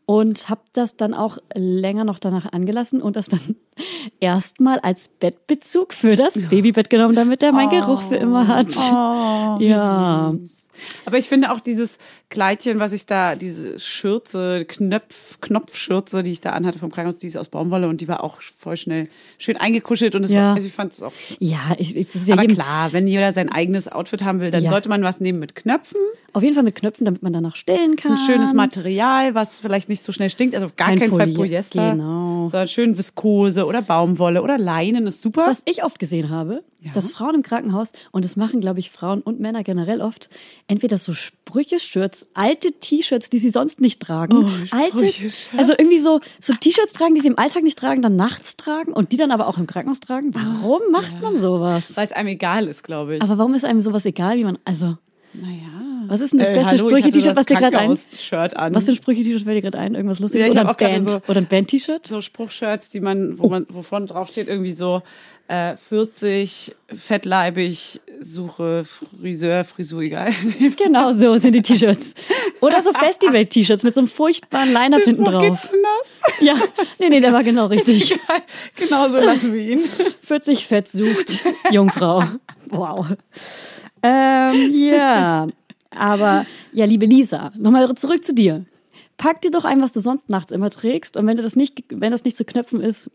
und habe das dann auch länger noch danach angelassen und das dann erstmal als Bettbezug für das Babybett genommen, damit er meinen Geruch für immer hat. Oh, Ja. süß. Aber ich finde auch dieses Kleidchen, was ich da, diese Schürze, Knöpf, Knopfschürze, die ich da anhatte vom Krankenhaus, die ist aus Baumwolle und die war auch voll schnell schön eingekuschelt und es Ja. war, also ich fand es auch schön. Ja, ich, ich, das ist ja Aber klar, wenn jeder sein eigenes Outfit haben will, dann Ja. sollte man was nehmen mit Knöpfen, auf jeden Fall mit Knöpfen, damit man danach stillen kann. ein schönes Material, was vielleicht nicht so schnell stinkt, also auf gar Kein keinen Fall Poly- Polyester, genau. sondern schön Viskose oder Baumwolle oder Leinen ist super. Was ich oft gesehen habe, dass Frauen im Krankenhaus, und das machen, glaube ich, Frauen und Männer generell oft, entweder so Sprüche-Shirts, alte T-Shirts, die sie sonst nicht tragen. alte, Sprüche-Shirts. also irgendwie so, so T-Shirts tragen, die sie im Alltag nicht tragen, dann nachts tragen und die dann aber auch im Krankenhaus tragen. Warum macht man sowas? Weil es einem egal ist, glaube ich. Aber warum ist einem sowas egal, wie man, also, naja. was ist denn das Äh, beste Sprüche-T-Shirt, was dir gerade ein? Krankenhaus-Shirt an. Was für ein Sprüche-T-Shirt fällt dir gerade ein? Irgendwas Lustiges? Ja, ich oder, ein Band, so- oder ein Band-T-Shirt? so Spruchshirts, die man, wo man, wovon draufsteht irgendwie so äh, 40, fettleibig, suche Friseur, Frisur, egal. Genau, so sind die T-Shirts. Oder so Festival-T-Shirts mit so einem furchtbaren Line-Up hinten drauf. von das. Ja, nee, nee, der war genau richtig. Genau so lassen wir ihn. 40 Fett sucht Jungfrau. Wow. Ähm, ja, aber ja, liebe Lisa, nochmal zurück zu dir. Pack dir doch ein, was du sonst nachts immer trägst und wenn du das nicht, wenn das nicht zu knöpfen ist,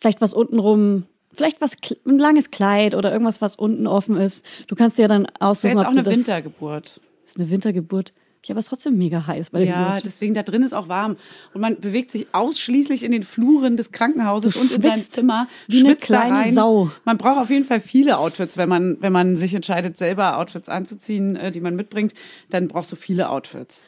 vielleicht was untenrum, vielleicht was ein langes Kleid oder irgendwas, was unten offen ist. Du kannst dir ja dann Das ist aussuchen, jetzt ob auch eine das. Wintergeburt. Das ist eine Wintergeburt. Ja, aber es ist trotzdem mega heiß bei der Ja, Geburt. deswegen da drin ist auch warm. Und man bewegt sich ausschließlich in den Fluren des Krankenhauses Du und in seinem Zimmer. wie eine kleine rein. Sau. Man braucht auf jeden Fall viele Outfits, wenn man, wenn man sich entscheidet, selber Outfits anzuziehen, äh, die man mitbringt, dann brauchst du viele Outfits.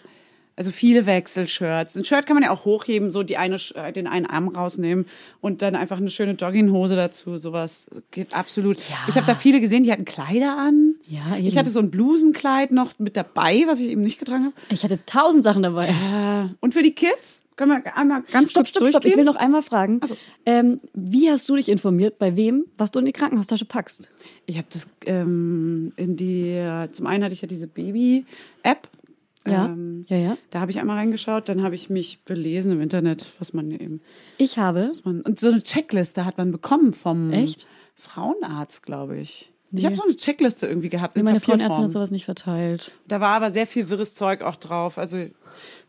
Also viele Wechselshirts. Ein Shirt kann man ja auch hochheben, so die eine, äh, den einen Arm rausnehmen und dann einfach eine schöne Jogginghose dazu. Sowas geht absolut. Ich habe da viele gesehen, die hatten Kleider an. Ja, eben. Ich hatte so ein Blusenkleid noch mit dabei, was ich eben nicht getragen habe. Ich hatte tausend Sachen dabei. Äh, Und für die Kids können wir einmal ganz Stopp, kurz stopp, stopp. durchgehen. Ich will noch einmal fragen. So. Ähm, wie hast du dich informiert, bei wem, was du in die Krankenhaustasche packst? Ich habe das ähm, in die, zum einen hatte ich ja diese Baby-App. Ja, Ähm, ja, ja. Da habe ich einmal reingeschaut, dann habe ich mich belesen im Internet, was man eben. Ich habe, man, und so eine Checkliste hat man bekommen vom Echt? Frauenarzt, glaube ich. Ich Nee. habe so eine Checkliste irgendwie gehabt. nee, in meine Frauenärztin Papierform. hat sowas nicht verteilt. Da war aber sehr viel wirres Zeug auch drauf. Also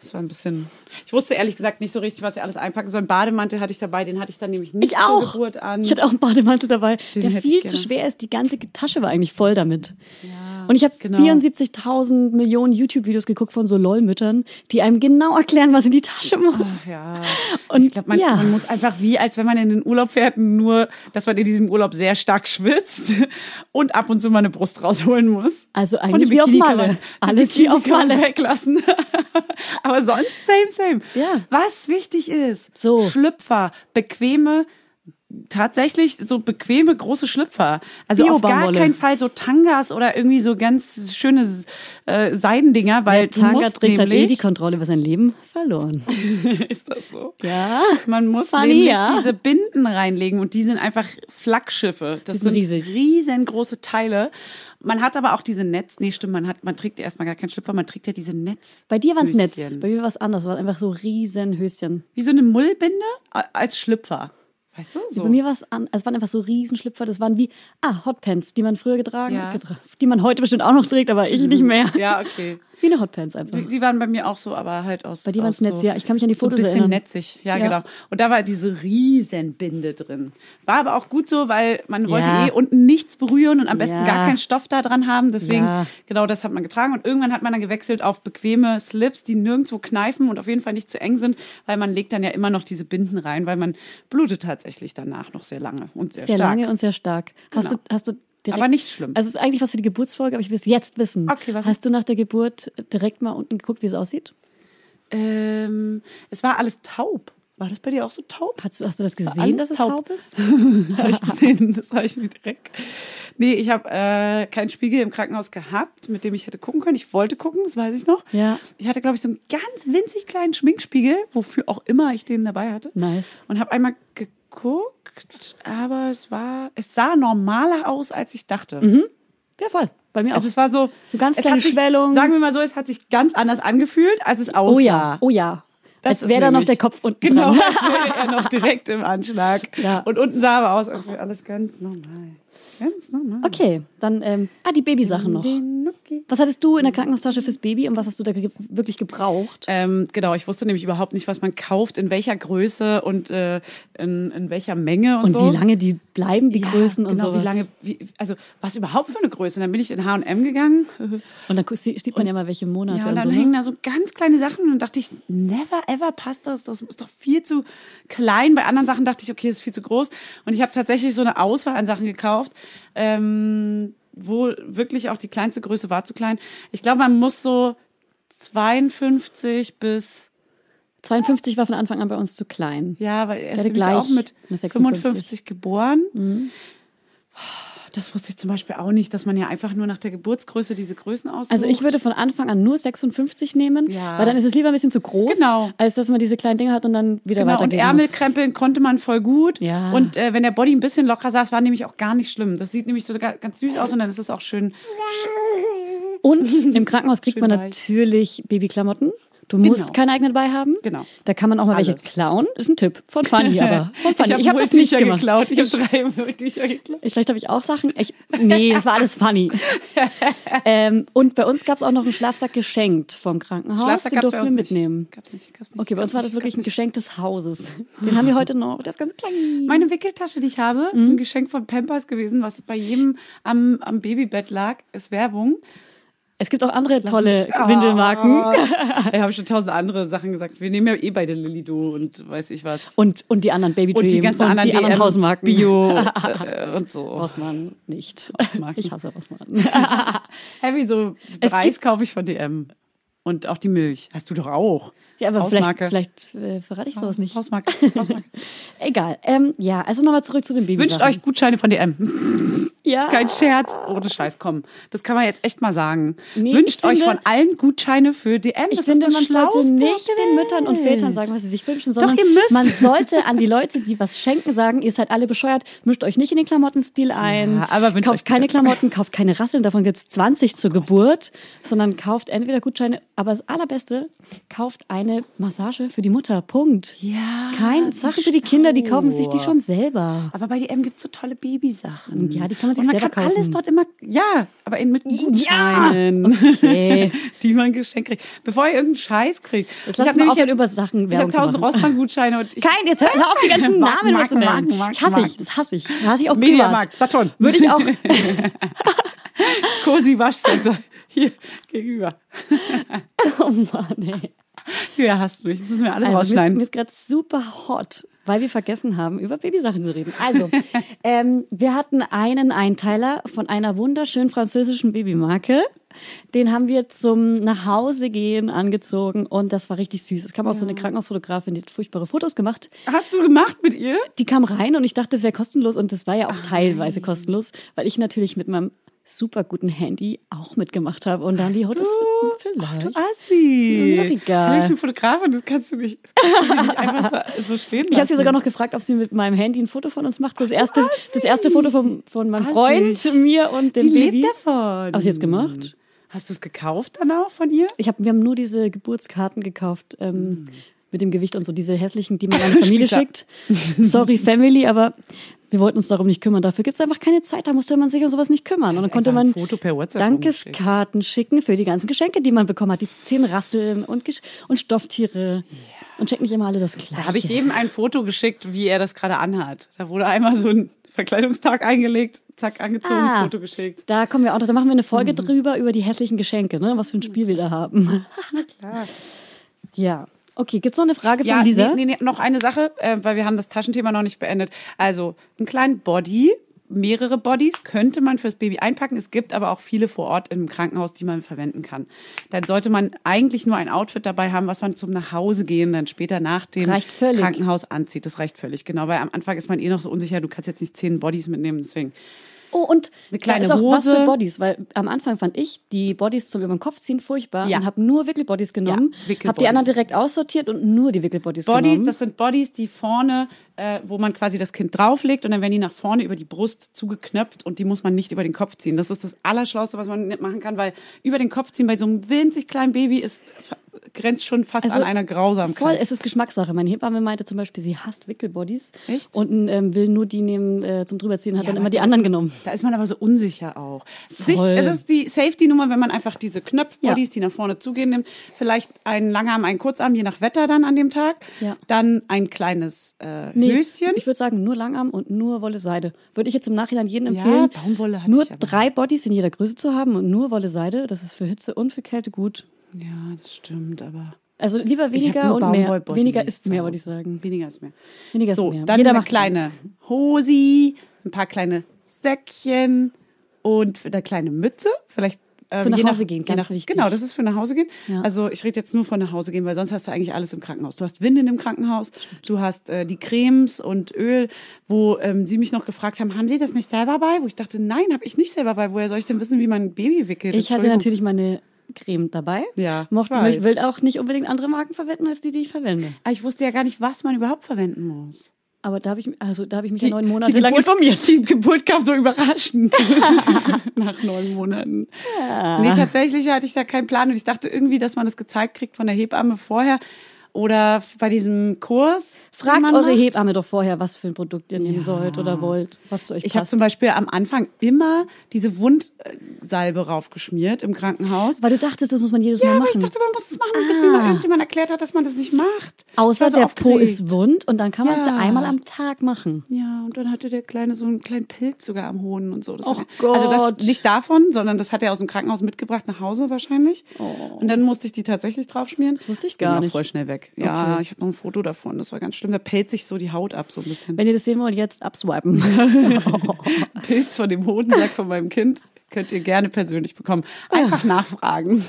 es war ein bisschen. Ich wusste ehrlich gesagt nicht so richtig, was ich alles einpacken soll. Einen Bademantel hatte ich dabei, den hatte ich dann nämlich nicht Ich auch. zur Geburt an. Ich hatte auch einen Bademantel dabei, Den der viel zu schwer ist. Die ganze Tasche war eigentlich voll damit. ja. Und ich habe genau. 74.000 Millionen YouTube-Videos geguckt von so LOL-Müttern, die einem genau erklären, was in die Tasche muss. Ja. Und ich glaube, man, ja. man muss einfach wie, als wenn man in den Urlaub fährt, nur, dass man in diesem Urlaub sehr stark schwitzt und ab und zu mal eine Brust rausholen muss. Also eigentlich wie auf Malle. Alles wie auf Malle. weglassen. Aber sonst same, same. Ja. Was wichtig ist, So. Schlüpfer, bequeme, tatsächlich so bequeme große Schlüpfer. Also auf gar keinen Fall so Tangas oder irgendwie so ganz schöne äh, Seidendinger, weil Tanga du musst trägt halt eh die Kontrolle über sein Leben verloren. ist das so? Ja. Man muss Funny, nämlich ja. diese Binden reinlegen und die sind einfach Flaggschiffe. Das Die sind sind riesig. riesengroße Teile. Man hat aber auch diese Netz, nee, stimmt, man hat, man trägt ja erstmal gar keinen Schlüpfer, man trägt ja diese Netz. Bei dir war es Netz, bei mir war es anders. Es war einfach so riesen Höschen. Wie so eine Mullbinde als Schlüpfer. Weißt du? So. Bei mir war es an, es waren einfach so Riesenschlüpfer. Das waren wie, ah, Hotpants, die man früher getragen, Ja. getra die man heute bestimmt auch noch trägt, aber ich nicht mehr. Ja, okay. Wie eine Hotpants einfach. Die, die waren bei mir auch so, aber halt aus. Bei dir waren's aus Netz, so, ja. Ich kann mich an die so ein Fotos bisschen erinnern. netzig, ja, Ja. genau. Und da war diese Riesenbinde drin. War aber auch gut so, weil man wollte Ja. eh unten nichts berühren und am besten Ja. gar keinen Stoff da dran haben. Deswegen, genau das hat man getragen. Und irgendwann hat man dann gewechselt auf bequeme Slips, die nirgendwo kneifen und auf jeden Fall nicht zu eng sind, weil man legt dann ja immer noch diese Binden rein, weil man blutet tatsächlich danach noch sehr lange und sehr, Sehr stark. lange und sehr stark. Hast Genau. du, hast du direkt, Aber nicht schlimm. Also es ist eigentlich was für die Geburtsfolge, aber ich will es jetzt wissen. Okay, was? Hast du nach der Geburt direkt mal unten geguckt, wie es aussieht? ähm, es war alles taub. War das bei dir auch so taub? Hast du, hast du das gesehen, dass es taub. taub ist? Das habe ich gesehen, das habe ich mir direkt. Nee, ich habe äh, keinen Spiegel im Krankenhaus gehabt, mit dem ich hätte gucken können. Ich wollte gucken, das weiß ich noch. Ja. Ich hatte, glaube ich, so einen ganz winzig kleinen Schminkspiegel, wofür auch immer ich den dabei hatte. Nice. Und habe einmal geguckt, aber es war, es sah normaler aus, als ich dachte. Ja, voll. Bei mir auch. Also es war so, So ganz kleine sich, Schwellungen. Sagen wir mal so, es hat sich ganz anders angefühlt, als es aussah. oh ja, oh ja. Das Als wäre da noch der Kopf unten Genau, dran. als wäre er noch direkt im Anschlag. Ja. Und unten sah aber aus, als wäre alles ganz normal. Ganz normal. Okay, dann, ähm, ah, die Babysachen noch. Nuki. Was hattest du in der Krankenhaustasche fürs Baby und was hast du da ge wirklich gebraucht? Ähm, genau, ich wusste nämlich überhaupt nicht, was man kauft, in welcher Größe und äh, in, in welcher Menge und, Und so. wie lange die bleiben, die Ja, Größen und genau, sowas. wie lange, wie, also was überhaupt für eine Größe. Und dann bin ich in H&M gegangen. Und dann sieht man ja mal, welche Monate Ja, und und dann so. hängen Ne? da so ganz kleine Sachen und dann dachte ich, never ever passt das. Das ist doch viel zu klein. Bei anderen Sachen dachte ich, okay, das ist viel zu groß. Und ich habe tatsächlich so eine Auswahl an Sachen gekauft, ähm, wo wirklich auch die kleinste Größe war zu klein. Ich glaube, man muss so 52 bis 52 war von Anfang an bei uns zu klein. ja, weil er ist auch mit eine 56. 55 geboren. Das wusste ich zum Beispiel auch nicht, dass man ja einfach nur nach der Geburtsgröße diese Größen aussucht. Also ich würde von Anfang an nur 56 nehmen, Ja. weil dann ist es lieber ein bisschen zu groß, Genau. als dass man diese kleinen Dinge hat und dann wieder Genau, und weitergehen Ärmel muss. krempeln konnte man voll gut. Ja. Und äh, wenn der Body ein bisschen locker saß, war nämlich auch gar nicht schlimm. Das sieht nämlich so ga- ganz süß aus und dann ist es auch schön. Und im Krankenhaus kriegt Schön man weich. natürlich Babyklamotten. Du musst Genau. keine eigenen dabei haben. Genau. Da kann man auch mal welche Alles. klauen. Ist ein Tipp von Fanny, aber von Fanny. hab Ich habe das nicht gemacht. geklaut. Ich habe drei Wolltücher geklaut. Ich, vielleicht habe ich auch Sachen. Ich, nee, das war alles funny. ähm, und bei uns gab es auch noch einen Schlafsack geschenkt vom Krankenhaus. Schlafsack Den durften wir mitnehmen. Nicht. Gab's nicht, gab's nicht. Okay, bei uns war das wirklich ein. Geschenk des Hauses. Den haben wir heute noch. Der ist ganz klein. Meine Wickeltasche, die ich habe, ist Mhm. ein Geschenk von Pampers gewesen, was bei jedem am, am Babybett lag. Ist Werbung. Es gibt auch andere tolle Ah. Windelmarken. Ich habe schon tausend andere Sachen gesagt. Wir nehmen ja eh beide Lilido und weiß ich was. Und, und die anderen Baby Und die ganzen anderen, die anderen Hausmarken. Bio äh, und so. Rossmann nicht. Hausmarken. Ich hasse Rossmann. Heavy, so Reis kaufe ich von DM. Und auch die Milch. Hast du doch auch. Ja, aber vielleicht, Hausmarke. vielleicht äh, verrate ich sowas nicht. Hausmarke. Hausmarke. Egal. Ähm, ja, also nochmal zurück zu den Babys. Wünscht euch Gutscheine von DM. ja. Kein Scherz. Ohne Scheiß, komm. Das kann man jetzt echt mal sagen. Nee, Wünscht ich euch finde- von allen Gutscheine für DM. Ich das finde, ist man sollte nicht den Müttern und. Vätern sagen, was sie sich wünschen, sondern ihr müsst. man sollte an die Leute, die was schenken, sagen, ihr seid alle bescheuert, mischt euch nicht in den Klamottenstil ein, aber wünscht kauft keine. Klamotten, kauft keine Rasseln, davon gibt's 20 zur Geburt, sondern kauft entweder Gutscheine, aber das Allerbeste, kauft eine Massage für die Mutter, Punkt. Ja. Kein Sachen für die Kinder, die kaufen sich die schon selber. Aber bei DM gibt's so tolle Babysachen. Ja, die kann man sich Und man selber kann kaufen. alles dort immer, ja, aber in, mit Gutscheinen, okay. die man geschenkt kriegt. Bevor ihr irgendeinen Scheiß kriegt. Jetzt Ich lass hab mal nämlich jetzt- über Sachen Ich habe Werbung tausend. Rossmann-Gutscheine und ich Kein, jetzt hör, auf, die ganzen Marken, Namen immer zu Marken, nennen. Marken, Marken, hasse ich, Marken. das hasse ich. Hasse ich auch. Mediamarkt, Saturn. Würde ich auch, Cosi Waschcenter. Hier, gegenüber. Oh Mann, ey. Hier hast du mich. Das müssen wir alles Also mir ist, rausschneiden. mir ist gerade super hot, weil wir vergessen haben, über Babysachen zu reden. Also, ähm, wir hatten einen Einteiler von einer wunderschönen französischen Babymarke. Den haben wir zum Nachhausegehen angezogen und das war richtig süß. Es kam auch so eine Krankenhausfotografin, die hat furchtbare Fotos gemacht. Hast du gemacht mit ihr? Die kam rein und ich dachte, das wäre kostenlos und das war ja auch teilweise kostenlos, weil ich natürlich mit meinem super guten Handy auch mitgemacht habe und dann die Fotos vielleicht. Du Assi. Doch egal. Ich bin Fotografin, das kannst du nicht, das kannst du nicht einfach so, so stehen lassen. Ich habe sie sogar noch gefragt, ob sie mit meinem Handy ein Foto von uns macht. Das erste, das erste Foto von, von meinem Freund, mir und dem Die Baby. lebt davon. Hast du jetzt gemacht? Hast du es gekauft dann auch von ihr? Ich hab, wir haben nur diese Geburtskarten gekauft ähm, mit dem Gewicht und so, diese hässlichen, die man an die Familie schickt. Sorry, Family, aber wir wollten uns darum nicht kümmern. Dafür gibt's einfach keine Zeit, da musste man sich um sowas nicht kümmern. Und dann konnte man Dankeskarten schicken für die ganzen Geschenke, die man bekommen hat. Die zehn Rasseln und, Gesch- und Stofftiere. Und check nicht immer alle das Gleiche. Da habe ich eben ein Foto geschickt, wie er das gerade anhat. Da wurde einmal so ein Verkleidungstag eingelegt, zack, angezogen, Ah. Foto geschickt. Da kommen wir auch noch, da machen wir eine Mhm. Folge drüber, über die hässlichen Geschenke, ne? Was für ein Spiel wir da haben. Na klar. Ja. Okay, gibt's noch eine Frage Ja, von Lisa? Nee, nee, nee, noch eine Sache, äh, weil wir haben das Taschenthema noch nicht beendet. Also, einen kleinen Body, mehrere Bodies könnte man fürs Baby einpacken. Es gibt aber auch viele vor Ort im Krankenhaus, die man verwenden kann. Dann sollte man eigentlich nur ein Outfit dabei haben, was man zum Nachhausegehen dann später nach dem. Krankenhaus anzieht. Das reicht völlig, genau. Weil am Anfang ist man eh noch so unsicher, du kannst jetzt nicht zehn Bodies mitnehmen, deswegen. Oh, und Eine kleine da ist auch was Hose. für Bodies, weil am Anfang fand ich die Bodies zum über den Kopf ziehen furchtbar Ja. und habe nur Wickelbodies genommen, Ja, Wickelbodies. habe die anderen direkt aussortiert und nur die Wickelbodies Bodies, genommen. das sind Bodies, die vorne, äh, wo man quasi das Kind drauflegt und dann werden die nach vorne über die Brust zugeknöpft und die muss man nicht über den Kopf ziehen. Das ist das Allerschlauste, was man nicht machen kann, weil über den Kopf ziehen bei so einem winzig kleinen Baby ist grenzt schon fast Also, an einer Grausamkeit. Voll, es ist Geschmackssache. Meine Hebamme meinte zum Beispiel, sie hasst Wickelbodies Echt? und ähm, will nur die nehmen äh, zum drüberziehen, hat Ja, dann immer die anderen man, genommen. Da ist man aber so unsicher auch. Sich, es ist die Safety-Nummer, wenn man einfach diese Knöpfbodies, Ja. die nach vorne zugehen, nimmt. Vielleicht einen Langarm, einen Kurzarm, je nach Wetter dann an dem Tag. Ja. Dann ein kleines äh, Nee, Höschen. Ich würde sagen, nur Langarm und nur Wolle Seide. Würde ich jetzt im Nachhinein jedem Ja, empfehlen, Baumwolle hatte nur drei Bodies in jeder Größe zu haben und nur Wolle Seide. Das ist für Hitze und für Kälte gut. ja, das stimmt, aber. Also lieber weniger und mehr. Weniger ist mehr, würde ich sagen. Weniger ist mehr. Weniger ist So, mehr. dann Jeder macht kleine. Hosi, ein paar kleine Säckchen und eine kleine Mütze. Vielleicht ähm, Für nach Hause gehen, je ganz nach, wichtig. Genau, das ist für nach Hause gehen. Ja. Also ich rede jetzt nur von nach Hause gehen, weil sonst hast du eigentlich alles im Krankenhaus. Du hast Windeln im Krankenhaus, du hast äh, die Cremes und Öl, wo ähm, sie mich noch gefragt haben, haben Sie das nicht selber bei? Wo ich dachte, nein, habe ich nicht selber bei. Woher soll ich denn wissen, wie man ein Baby wickelt? Ich hatte natürlich meine Creme dabei. Ja, Mochte, ich will auch nicht unbedingt andere Marken verwenden als die, die ich verwende. Aber ich wusste ja gar nicht, was man überhaupt verwenden muss. Aber da habe ich, also da habe ich mich ja neun Monate die lang Geburt, informiert. Die Geburt kam so überraschend nach neun Monaten. Nee, tatsächlich hatte ich da keinen Plan und ich dachte irgendwie, dass man das gezeigt kriegt von der Hebamme vorher oder bei diesem Kurs. Fragt eure macht. Hebamme doch vorher, was für ein Produkt ihr nehmen sollt oder wollt, was zu euch Ich habe zum Beispiel am Anfang immer diese Wundsalbe raufgeschmiert im Krankenhaus. Weil du dachtest, das muss man jedes Ja, Mal aber machen. ich dachte, man muss es machen, bis mir mal irgendjemand erklärt hat, dass man das nicht macht. Außer so der Po aufgeregt. ist wund und dann kann man es ja Ja. einmal am Tag machen. Ja, und dann hatte der Kleine so einen kleinen Pilz sogar am Hoden und so. Das hat er- Also Gott. das nicht davon, sondern das hat er aus dem Krankenhaus mitgebracht nach Hause wahrscheinlich. Und dann musste ich die tatsächlich draufschmieren. Das Oh. wusste ich gar nicht. voll schnell weg. Ja, Okay. ich habe noch ein Foto davon. Das war ganz schlimm. Da pellt sich so die Haut ab so ein bisschen. Wenn ihr das sehen wollt, jetzt abswipen. Pilz von dem Hodensack von meinem Kind könnt ihr gerne persönlich bekommen. Einfach nachfragen.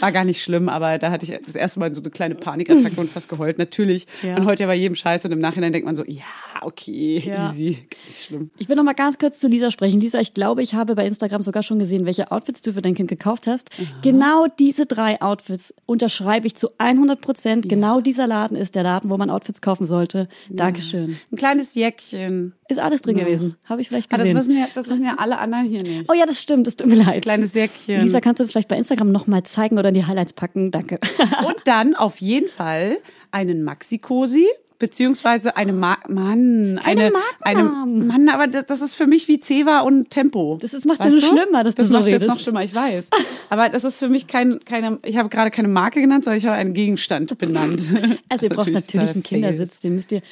War gar nicht schlimm, aber da hatte ich das erste Mal so eine kleine Panikattacke und fast geheult. Natürlich. Ja. Man heult ja bei jedem Scheiß und im Nachhinein denkt man so, ja, okay, Ja. easy, nicht schlimm. Ich will noch mal ganz kurz zu Lisa sprechen. Lisa, ich glaube, ich habe bei Instagram sogar schon gesehen, welche Outfits du für dein Kind gekauft hast. Genau diese drei Outfits unterschreibe ich zu 100 Prozent. Genau dieser Laden ist der Laden, wo man Outfits kaufen sollte. Dankeschön. Ein kleines Jäckchen. Ist alles drin gewesen. Habe ich vielleicht Ah, das, gesehen. wissen ja, das wissen ja alle anderen hier nicht. oh ja, das stimmt. Das tut mir leid. Kleines Säckchen. Lisa, kannst du das vielleicht bei Instagram noch mal zeigen oder in die Highlights packen? Danke. Und dann auf jeden Fall einen Maxi-Cosi. Beziehungsweise eine Ma Mann, Keine eine, eine Markennamen. Mann, aber das, das ist für mich wie Ceva und Tempo. Das ist- macht's ja Weißt nur du? schlimmer, dass du das so macht's jetzt redest. noch schlimmer, ich weiß. Aber das ist für mich kein, keine, ich habe gerade keine Marke genannt, sondern ich habe einen Gegenstand benannt. Also ihr Das braucht natürlich total einen Kindersitz, den müsst ihr.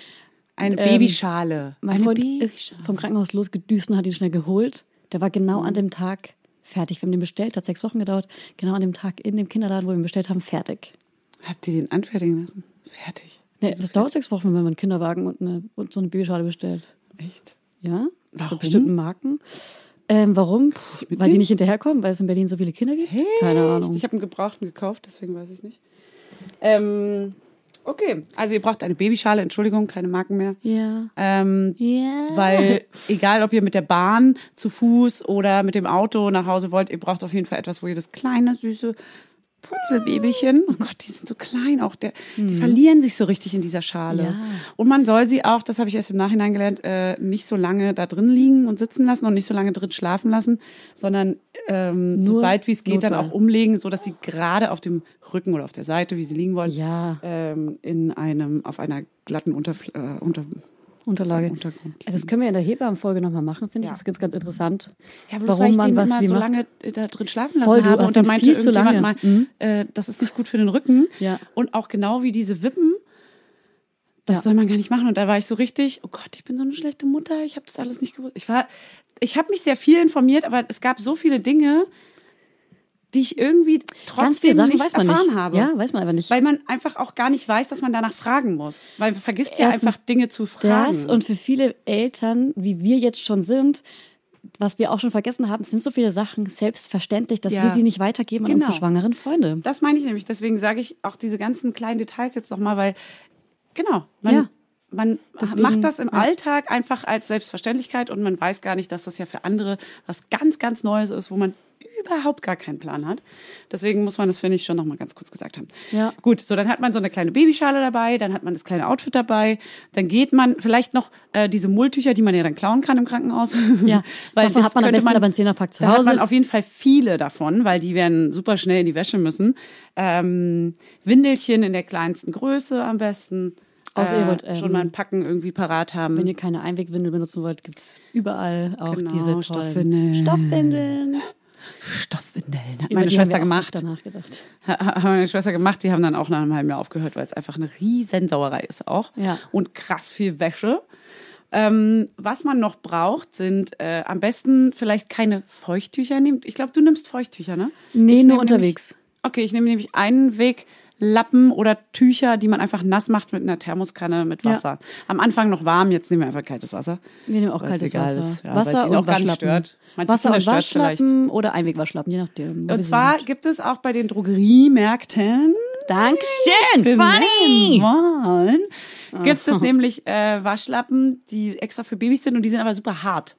Eine Ähm, Babyschale. Mein eine Freund Baby- ist vom Krankenhaus losgedüst und hat ihn schnell geholt. Der war genau an dem Tag fertig. Wir haben den bestellt, hat sechs Wochen gedauert. Genau an dem Tag in dem Kinderladen, wo wir ihn bestellt haben, fertig. Habt ihr den anfertigen lassen? Fertig. Nee, das dauert sechs Wochen, wenn man einen Kinderwagen und, eine, und so eine Babyschale bestellt. Echt? Ja? Warum? Bei bestimmten Marken. Ähm, warum? Weil die nicht hinterherkommen, weil es in Berlin so viele Kinder gibt? Keine Ahnung. Ich habe einen gebrauchten gekauft, deswegen weiß ich es nicht. Ähm, okay, also ihr braucht eine Babyschale, Entschuldigung, keine Marken mehr. ja. Ähm, Ja. weil egal, ob ihr mit der Bahn zu Fuß oder mit dem Auto nach Hause wollt, ihr braucht auf jeden Fall etwas, wo ihr das kleine, süße Putzelbabychen, oh Gott, die sind so klein auch, der, die verlieren sich so richtig in dieser Schale. Mhm. Ja. Und man soll sie auch, das habe ich erst im Nachhinein gelernt, äh, nicht so lange da drin liegen und sitzen lassen und nicht so lange drin schlafen lassen, sondern ähm, so weit wie es geht dann Notfall. auch umlegen, so dass sie gerade auf dem Rücken oder auf der Seite, wie sie liegen wollen, Ja. ähm, in einem, auf einer glatten Unterf äh, Unter Unterlage. Untergrund. Also das können wir in der Hebammenfolge nochmal machen, finde ich. Das ist ganz, ganz interessant. Ja, bloß warum weil ich man den was immer so macht. lange äh, da drin schlafen lassen Voll, habe und dann meinte viel zu lange. mal, Mhm. äh, das ist nicht gut für den Rücken. Ja. Und auch genau wie diese Wippen, das Ja. soll man gar nicht machen. Und da war ich so richtig, oh Gott, ich bin so eine schlechte Mutter, ich habe das alles nicht gewusst. Ich war, ich habe mich sehr viel informiert, aber es gab so viele Dinge, die ich irgendwie trotzdem Sachen nicht weiß man erfahren nicht. habe. Ja, weiß man einfach nicht. Weil man einfach auch gar nicht weiß, dass man danach fragen muss. Weil man vergisst ja Erstens einfach Dinge zu fragen. Das und für viele Eltern, wie wir jetzt schon sind, was wir auch schon vergessen haben, sind so viele Sachen selbstverständlich, dass Ja. wir sie nicht weitergeben an Genau. unsere schwangeren Freunde. Das meine ich nämlich. Deswegen sage ich auch diese ganzen kleinen Details jetzt nochmal, weil, genau, man, Ja. man Deswegen, macht das im ja. Alltag einfach als Selbstverständlichkeit und man weiß gar nicht, dass das ja für andere was ganz, ganz Neues ist, wo man überhaupt gar keinen Plan hat. Deswegen muss man das, finde ich, schon nochmal ganz kurz gesagt haben. Ja. Gut, so dann hat man so eine kleine Babyschale dabei, dann hat man das kleine Outfit dabei, dann geht man vielleicht noch äh, diese Mulltücher, die man ja dann klauen kann im Krankenhaus. Ja, davon das hat man am besten aber einen Zehnerpack zu da hat Hause. man auf jeden Fall viele davon, weil die werden super schnell in die Wäsche müssen. Ähm, Windelchen in der kleinsten Größe am besten. Außer ihr wollt, ähm, schon mal ein Packen irgendwie parat haben. Wenn ihr keine Einwegwindel benutzen wollt, gibt es überall auch Genau, diese tollen Stoffwindeln. Stoffwindeln. Stoffwindeln hat Über meine Schwester gemacht. Danach gedacht. Ha- Haben meine Schwester gemacht, die haben dann auch nach einem halben Jahr aufgehört, weil es einfach eine riesen Sauerei ist auch. Ja. Und krass viel Wäsche. Ähm, was man noch braucht, sind äh, am besten vielleicht keine Feuchttücher nehmen. Ich glaube, du nimmst Feuchttücher, ne? Nee, Ich nur unterwegs. Nämlich, okay, ich nehme nämlich einen Weg Lappen oder Tücher, die man einfach nass macht mit einer Thermoskanne mit Ja. Wasser. Am Anfang noch warm, jetzt nehmen wir einfach kaltes Wasser. Wir nehmen auch kaltes Wasser. ist. Ja, Wasser und auch Waschlappen. Wasser Kinder und. Waschlappen oder Einwegwaschlappen, je nachdem. Und zwar gibt es auch bei den Drogeriemärkten Dankeschön, funny! Mann. Gibt es nämlich äh, Waschlappen, die extra für Babys sind und die sind aber super hart.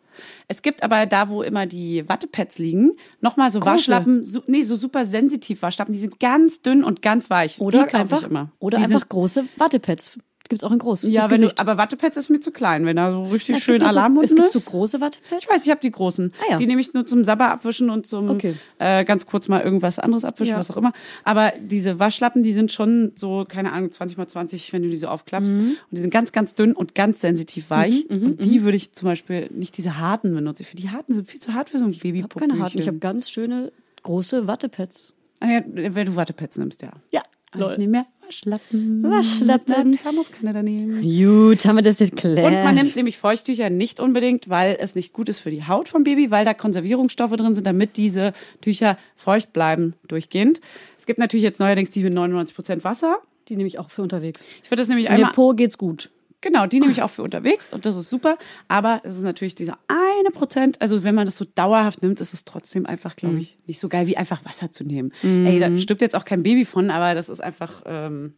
Es gibt aber da, wo immer die Wattepads liegen, nochmal so Große. Waschlappen, so, nee, so super sensitiv Waschlappen, die sind ganz dünn und ganz weich. Oder die einfach, ich immer. oder die einfach große Wattepads. Gibt's auch in groß. ja, wenn du, aber Wattepads ist mir zu klein, wenn da so richtig Es schön gibt doch Alarm so, unten Es gibt ist. so große Wattepads. Ich weiß, ich habe die großen. Ah, ja. Die nehme ich nur zum Sabber abwischen und zum Okay. äh, ganz kurz mal irgendwas anderes abwischen, Ja. was auch immer. Aber diese Waschlappen, die sind schon so, keine Ahnung, 20 mal 20, wenn du die so aufklappst. Mhm. Und die sind ganz, ganz dünn und ganz sensitiv weich. und die würde ich zum Beispiel nicht diese harten benutzen. Für die harten sind viel zu hart für so ein Ich habe keine harten. Ich habe ganz schöne große Wattepads. ah, ja, wenn du Wattepads nimmst, ja. Ja. Ich nehme mehr Waschlappen. Waschlappen. Thermoskanne daneben. Gut, haben wir das jetzt geklärt. Und man nimmt nämlich Feuchttücher nicht unbedingt, weil es nicht gut ist für die Haut vom Baby, weil da Konservierungsstoffe drin sind, damit diese Tücher feucht bleiben durchgehend. Es gibt natürlich jetzt neuerdings die mit 99 Prozent Wasser. die nehme ich auch für unterwegs. Ich würde das nämlich In dem einmal, Po geht's gut. Genau, die nehme ich auch für unterwegs und das ist super. Aber es ist natürlich dieser eine Prozent, also wenn man das so dauerhaft nimmt, ist es trotzdem einfach, glaube ich, nicht so geil wie einfach Wasser zu nehmen. Ey, da stirbt jetzt auch kein Baby von, aber das ist einfach ähm,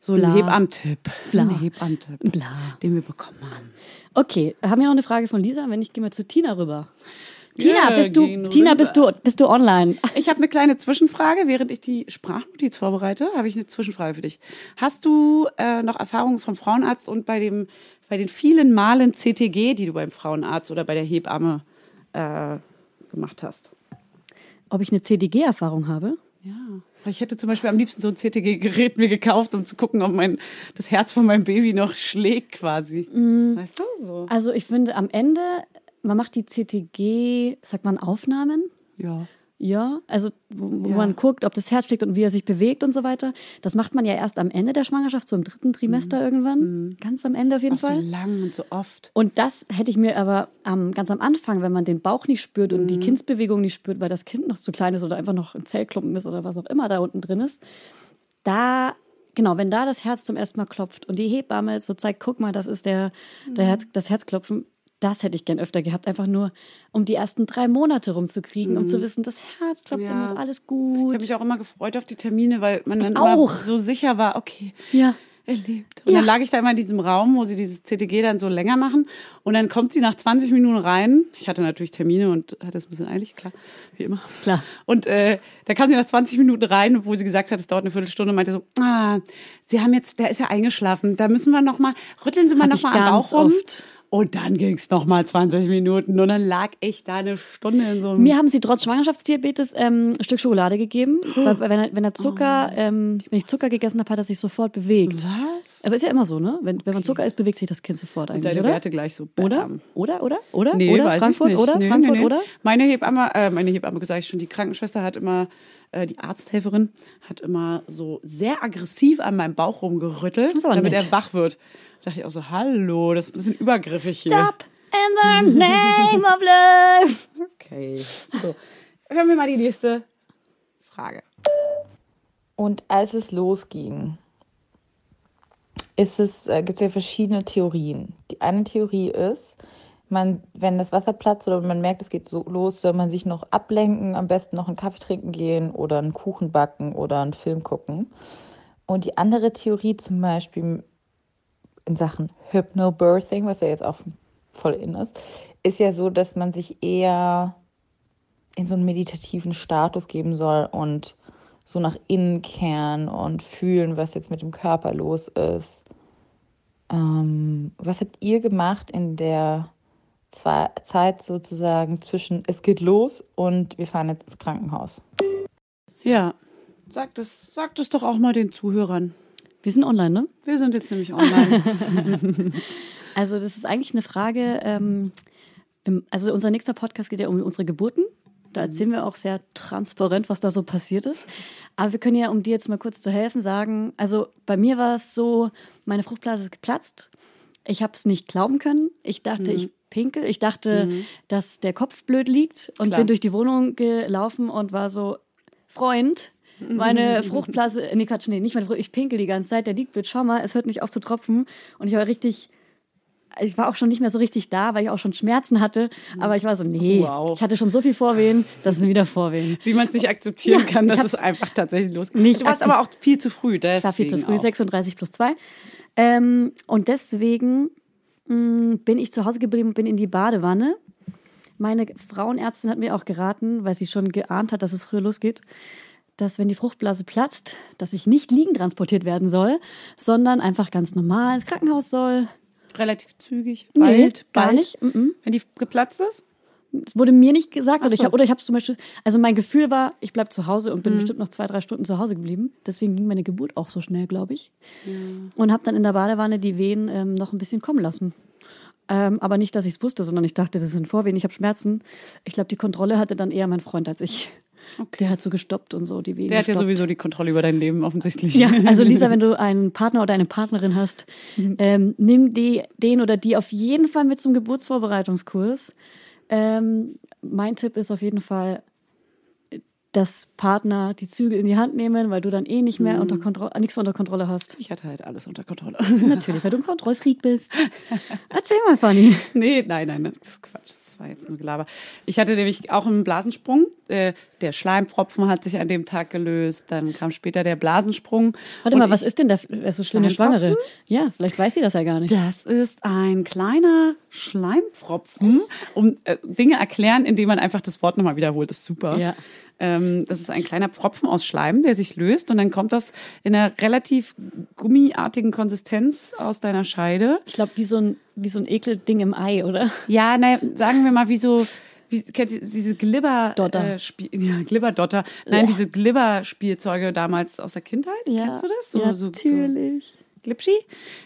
so ein. Hebamtipp. Bla. Ein Hebamtipp, Bla. den wir bekommen haben. Okay, haben wir noch eine Frage von Lisa? Wenn nicht, gehen wir zu Tina rüber. Tina, Ja, bist du, Tina, bist du, bist du online? Ich habe eine kleine Zwischenfrage. Während ich die Sprachnotiz vorbereite, habe ich eine Zwischenfrage für dich. Hast du äh, noch Erfahrungen vom Frauenarzt und bei, dem, bei den vielen Malen CTG, die du beim Frauenarzt oder bei der Hebamme äh, gemacht hast? Ob ich eine CDG-Erfahrung habe? Ja. Ich hätte zum Beispiel am liebsten so ein CTG-Gerät mir gekauft, um zu gucken, ob mein, das Herz von meinem Baby noch schlägt quasi. Weißt du? So. Also ich finde am Ende, man macht die CTG, sagt man Aufnahmen? Ja. Ja, also wo, wo Ja. man guckt, ob das Herz schlägt und wie er sich bewegt und so weiter. Das macht man ja erst am Ende der Schwangerschaft, so im dritten Trimester irgendwann. Ganz am Ende auf jeden Mhm. Auch so Fall. lang und so oft. Und das hätte ich mir aber am, ganz am Anfang, wenn man den Bauch nicht spürt und Mhm. die Kindsbewegung nicht spürt, weil das Kind noch zu klein ist oder einfach noch ein Zellklumpen ist oder was auch immer da unten drin ist, da, genau, wenn da das Herz zum ersten Mal klopft und die Hebamme so zeigt, guck mal, das ist der, der Mhm. Herz, das Herzklopfen, das hätte ich gern öfter gehabt, einfach nur, um die ersten drei Monate rumzukriegen, um zu wissen, das Herz Mhm. Ja. dann ist alles Ich gut. habe mich auch immer gefreut auf die Termine, weil man dann Ich immer auch. so sicher war, okay, Ja. er lebt. Und Ja. dann lag ich da immer in diesem Raum, wo sie dieses CTG dann so länger machen. Und dann kommt sie nach 20 Minuten rein. Ich hatte natürlich Termine und hatte es ein bisschen eilig, klar, wie immer. Klar. Und äh, da kam sie nach 20 Minuten rein, wo sie gesagt hat, es dauert eine Viertelstunde, und meinte so, ah, Sie haben jetzt, der ist ja eingeschlafen. Da müssen wir noch mal, rütteln Sie mal Hatte noch ich mal am Bauch rum. oft. Und dann ging's noch mal 20 Minuten und dann lag ich da eine Stunde in so einem Mir haben sie trotz Schwangerschaftsdiabetes ähm, ein Stück Schokolade gegeben, weil, weil wenn, er, wenn er Zucker, ähm, wenn ich Zucker gegessen habe, hat er sich sofort bewegt. Was? Aber ist ja immer so, ne? Wenn, wenn man Zucker isst, bewegt sich das Kind sofort eigentlich, Deine oder? Werte gleich so. Oder? bam. Oder? Oder? Oder? Nee, oder? weiß Frankfurt? ich nicht. Oder? Nee, Frankfurt? nee, nee. Oder? Meine Hebamme, äh, meine Hebamme gesagt ich schon, die Krankenschwester hat immer, äh, die Arzthelferin hat immer so sehr aggressiv an meinem Bauch rumgerüttelt, damit nett. er wach wird. Da dachte ich auch so, hallo, das ist ein bisschen übergriffig hier. Stop in the name of love. Okay. So. Hören wir mal die nächste Frage. Und als es losging, ist es, äh, gibt es ja verschiedene Theorien. Die eine Theorie ist, man, wenn das Wasser platzt oder man merkt, es geht so los, soll man sich noch ablenken, am besten noch einen Kaffee trinken gehen oder einen Kuchen backen oder einen Film gucken. Und die andere Theorie zum Beispiel in Sachen Hypnobirthing, was ja jetzt auch voll in ist, ist ja so, dass man sich eher in so einen meditativen Status geben soll und so nach innen kehren und fühlen, was jetzt mit dem Körper los ist. Ähm, was habt ihr gemacht in der Zwei Zeit sozusagen zwischen es geht los und wir fahren jetzt ins Krankenhaus? Ja, sagt es, sagt es doch auch mal den Zuhörern. Wir sind online, ne? Wir sind jetzt nämlich online. Also das ist eigentlich eine Frage, ähm, also unser nächster Podcast geht ja um unsere Geburten. Da erzählen wir auch sehr transparent, was da so passiert ist. Aber wir können ja, um dir jetzt mal kurz zu helfen, sagen, also bei mir war es so, meine Fruchtblase ist geplatzt. Ich habe es nicht glauben können. Ich dachte, ich pinkel. Ich dachte, dass der Kopf blöd liegt und Klar. bin durch die Wohnung gelaufen und war so, Freund, meine Fruchtblase, nee, Quatsch, nee, nicht meine Frucht, ich pinkel die ganze Zeit, der liegt blöd, schau mal, es hört nicht auf zu tropfen. Und ich war richtig, ich war auch schon nicht mehr so richtig da, weil ich auch schon Schmerzen hatte. Aber ich war so, nee, Wow. ich hatte schon so viel Vorwehen, das sind wieder Vorwehen. Wie man es nicht akzeptieren Ja, kann, dass es einfach tatsächlich losgeht. nicht du warst aber auch viel zu früh. Deswegen Ich war viel zu früh, auch. 36 plus 2. Ähm, und deswegen mh, bin ich zu Hause geblieben und bin in die Badewanne. Meine Frauenärztin hat mir auch geraten, weil sie schon geahnt hat, dass es früher losgeht, dass wenn die Fruchtblase platzt, dass ich nicht liegend transportiert werden soll, sondern einfach ganz normal ins Krankenhaus soll. Relativ zügig. Nee, Bald, gar bald. nicht. Mhm. Wenn die geplatzt ist? Es wurde mir nicht gesagt oder ich so. habe oder ich habe zum Beispiel, also mein Gefühl war, ich bleib zu Hause und bin Mhm. bestimmt noch zwei drei Stunden zu Hause geblieben. Deswegen ging meine Geburt auch so schnell, glaube ich. Und habe dann in der Badewanne die Wehen ähm, noch ein bisschen kommen lassen. Ähm, aber nicht, dass ich es wusste, sondern ich dachte, das sind Vorwehen, ich habe Schmerzen. Ich glaube, die Kontrolle hatte dann eher mein Freund als ich. Der hat so gestoppt und so die Wehen. Der hat ja gestoppt. sowieso die Kontrolle über dein Leben offensichtlich. Ja, also Lisa, wenn du einen Partner oder eine Partnerin hast, ähm, nimm die, den oder die auf jeden Fall mit zum Geburtsvorbereitungskurs. Ähm, mein Tipp ist auf jeden Fall, dass Partner die Zügel in die Hand nehmen, weil du dann eh nicht mehr unter Kontrolle, nichts mehr unter Kontrolle hast. Ich hatte halt alles unter Kontrolle. Natürlich, weil du ein Kontrollfreak bist. Erzähl mal, Fanny. nee, nein, nein, das ist Quatsch. Das war jetzt nur Gelaber. Ich hatte nämlich auch einen Blasensprung. Äh, der Schleimpfropfen hat sich an dem Tag gelöst. Dann kam später der Blasensprung. Warte mal, was ist denn ist so schlimme? Schwangere? Ja, vielleicht weiß sie das ja gar nicht. Das ist ein kleiner Schleimpfropfen, um äh, Dinge erklären, indem man einfach das Wort nochmal wiederholt. Das ist super. Ja. Ähm, das ist ein kleiner Pfropfen aus Schleim, der sich löst und dann kommt das in einer relativ gummiartigen Konsistenz aus deiner Scheide. Ich glaube, wie so ein, wie so ein Ekelding im Ei, oder? Ja, naja, sagen wir mal, wie so, wie, kennt ihr diese Glibber, Dotter. Äh, Spiel, ja, Glibberdotter. Nein, Ja. diese Glibber-Spielzeuge damals aus der Kindheit. Kennst du das? So, ja, so, so natürlich. Glipschi?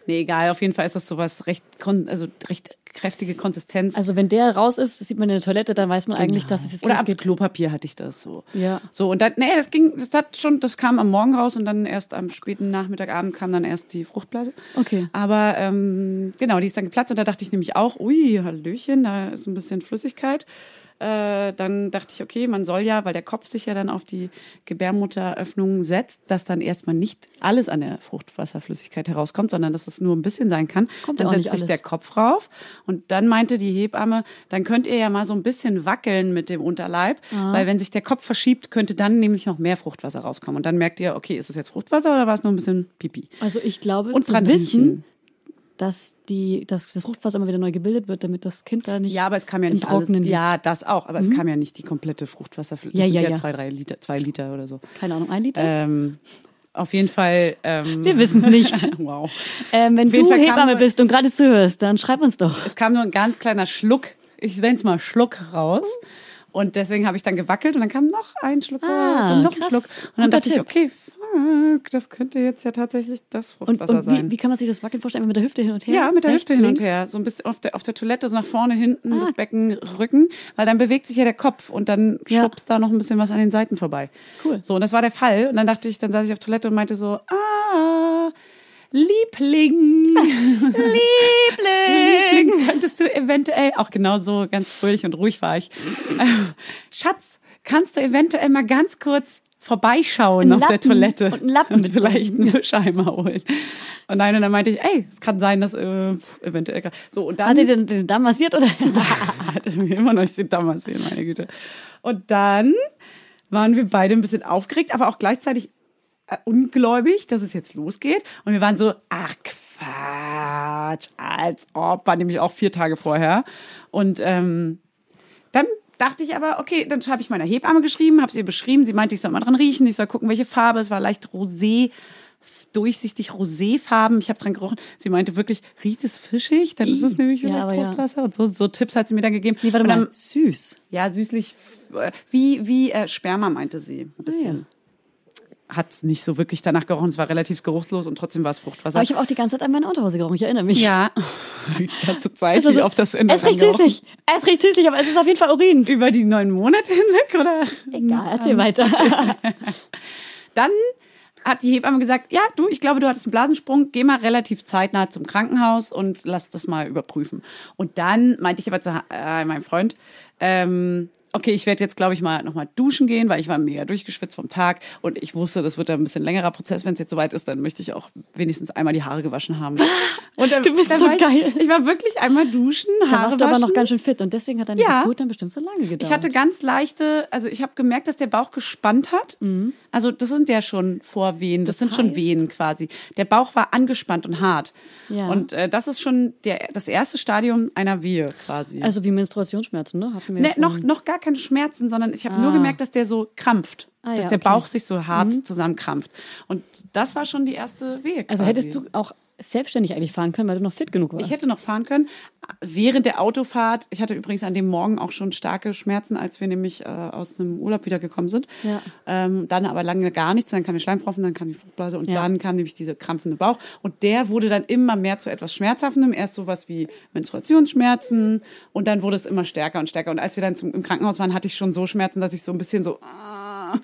Nee, egal. Auf jeden Fall ist das sowas recht, also recht kräftige Konsistenz. Also wenn der raus ist, sieht man in der Toilette, dann weiß man eigentlich, dass es jetzt Oder ab losgeht. Klopapier hatte ich das so. Ja. So, und dann, nee, das ging, das hat schon, das kam am Morgen raus und dann erst am späten Nachmittagabend kam dann erst die Fruchtblase. Okay. Aber ähm, genau, die ist dann geplatzt und da dachte ich nämlich auch, ui, Hallöchen, da ist ein bisschen Flüssigkeit. Äh, dann dachte ich, okay, man soll ja, weil der Kopf sich ja dann auf die Gebärmutteröffnung setzt, dass dann erstmal nicht alles an der Fruchtwasserflüssigkeit herauskommt, sondern dass es nur ein bisschen sein kann. Kommt dann setzt sich alles. der Kopf rauf und dann meinte die Hebamme, dann könnt ihr ja mal so ein bisschen wackeln mit dem Unterleib, Ah. weil wenn sich der Kopf verschiebt, könnte dann nämlich noch mehr Fruchtwasser rauskommen. Und dann merkt ihr, okay, ist es jetzt Fruchtwasser oder war es nur ein bisschen Pipi? Also ich glaube Und zu dran wissen. Dass die, dass das Fruchtwasser immer wieder neu gebildet wird, damit das Kind da nicht Ja, aber es kam ja nicht alles. Liegt. Ja, das auch. Aber es kam ja nicht die komplette. Ja, Das ja, sind ja, ja. zwei, drei Liter, zwei Liter oder so. Keine Ahnung, ein Liter? Ähm, auf jeden Fall. Ähm, Wir wissen es nicht. wow. ähm, wenn du Fall Hebamme nur- bist und gerade zuhörst, dann schreib uns doch. Es kam nur ein ganz kleiner Schluck. Ich nenne es mal Schluck raus. Und deswegen habe ich dann gewackelt und dann kam noch ein Schluck Ah, raus und noch ein krass. Schluck. Und dann Guter dachte ich, Tipp. okay, fuck, das könnte jetzt ja tatsächlich das Und, Fruchtwasser und sein. wie, wie kann man sich das Wackeln vorstellen? Mit der Hüfte hin und her? Ja, mit der Rechts, Hüfte hin und links? her. So ein bisschen auf der, auf der Toilette, so nach vorne, hinten, Ah. das Becken, Rücken. Weil dann bewegt sich ja der Kopf und dann Ja. schubst da noch ein bisschen was an den Seiten vorbei. Cool. So, und das war der Fall. Und dann dachte ich, dann saß ich auf Toilette und meinte so, ah, Liebling. Liebling. Könntest du eventuell, auch genau so ganz fröhlich und ruhig war ich. Schatz, kannst du eventuell mal ganz kurz vorbeischauen auf der Lappen Toilette und einen Lappen und vielleicht einen Wischeimer holen. Und nein, und dann meinte ich, ey, es kann sein, dass äh, eventuell so und dann Hat er den, den Damm massiert oder? hat er mir immer noch nicht den Damm sehen, meine Güte. Und dann waren wir beide ein bisschen aufgeregt, aber auch gleichzeitig äh, ungläubig, dass es jetzt losgeht. Und wir waren so, ach Quatsch, als ob, war nämlich auch vier Tage vorher. Und ähm, dann dachte ich aber, okay, dann habe ich meiner Hebamme geschrieben, habe sie beschrieben. Sie meinte, ich soll mal dran riechen, ich soll gucken, welche Farbe. Es war leicht rosé, durchsichtig roséfarben. Ich habe dran gerochen. Sie meinte wirklich, riecht es fischig? Dann ist es nämlich Ja, vielleicht ja. Fruchtwasser. Und so, so Tipps hat sie mir dann gegeben. Nee, warte dann, mal. Süß. ja, süßlich, äh, wie, wie äh, Sperma, meinte sie. Ein bisschen. Hat nicht so wirklich danach gerochen. Es war relativ geruchslos und trotzdem war es Fruchtwasser. Aber ich habe auch die ganze Zeit an meine Unterhose gerochen. Ich erinnere mich. ja, die ganze Zeit, Es war wie oft das Ende Es riecht süßlich. Es riecht süßlich, aber es ist auf jeden Fall Urin. Über die neun Monate hinweg, oder? Egal, erzähl weiter. Dann hat die Hebamme gesagt, ja, du, ich glaube, du hattest einen Blasensprung, geh mal relativ zeitnah zum Krankenhaus und lass das mal überprüfen. Und dann meinte ich aber zu äh, meinem Freund, ähm, okay, ich werde jetzt, glaube ich, mal nochmal duschen gehen, weil ich war mega durchgeschwitzt vom Tag und ich wusste, das wird ein bisschen längerer Prozess. Wenn es jetzt soweit ist, dann möchte ich auch wenigstens einmal die Haare gewaschen haben. Und dann, Du bist dann so ich, geil. Ich war wirklich einmal duschen, Haare Da warst du aber noch ganz schön fit und deswegen hat deine Ja. Geburt dann bestimmt so lange gedauert. Ich hatte ganz leichte, also ich habe gemerkt, dass der Bauch gespannt hat. Also das sind ja schon Vorwehen, das, Das sind schon heißt? Wehen quasi. Der Bauch war angespannt und hart. Ja. Und äh, das ist schon der, das erste Stadium einer Wehe quasi. also wie Menstruationsschmerzen, ne? Hatten wir ne, noch, noch gar keine Schmerzen, sondern ich habe Ah. nur gemerkt, dass der so krampft. Ah, dass ja, der okay. Mhm. Bauch sich so hart zusammenkrampft. Und das war schon die erste Wehe. Also quasi. hättest du auch selbstständig eigentlich fahren können, weil du noch fit genug warst. Ich hätte noch fahren können. Während der Autofahrt, ich hatte übrigens an dem Morgen auch schon starke Schmerzen, als wir nämlich äh, aus einem Urlaub wiedergekommen sind. Ja. Ähm, dann aber lange gar nichts, dann kam die Schleimfropfen, dann kam die Fruchtblase und Ja. dann kam nämlich dieser krampfende Bauch. Und der wurde dann immer mehr zu etwas Schmerzhaftem. Erst sowas wie Menstruationsschmerzen und dann wurde es immer stärker und stärker. Und als wir dann zum, im Krankenhaus waren, hatte ich schon so Schmerzen, dass ich so ein bisschen so... ah,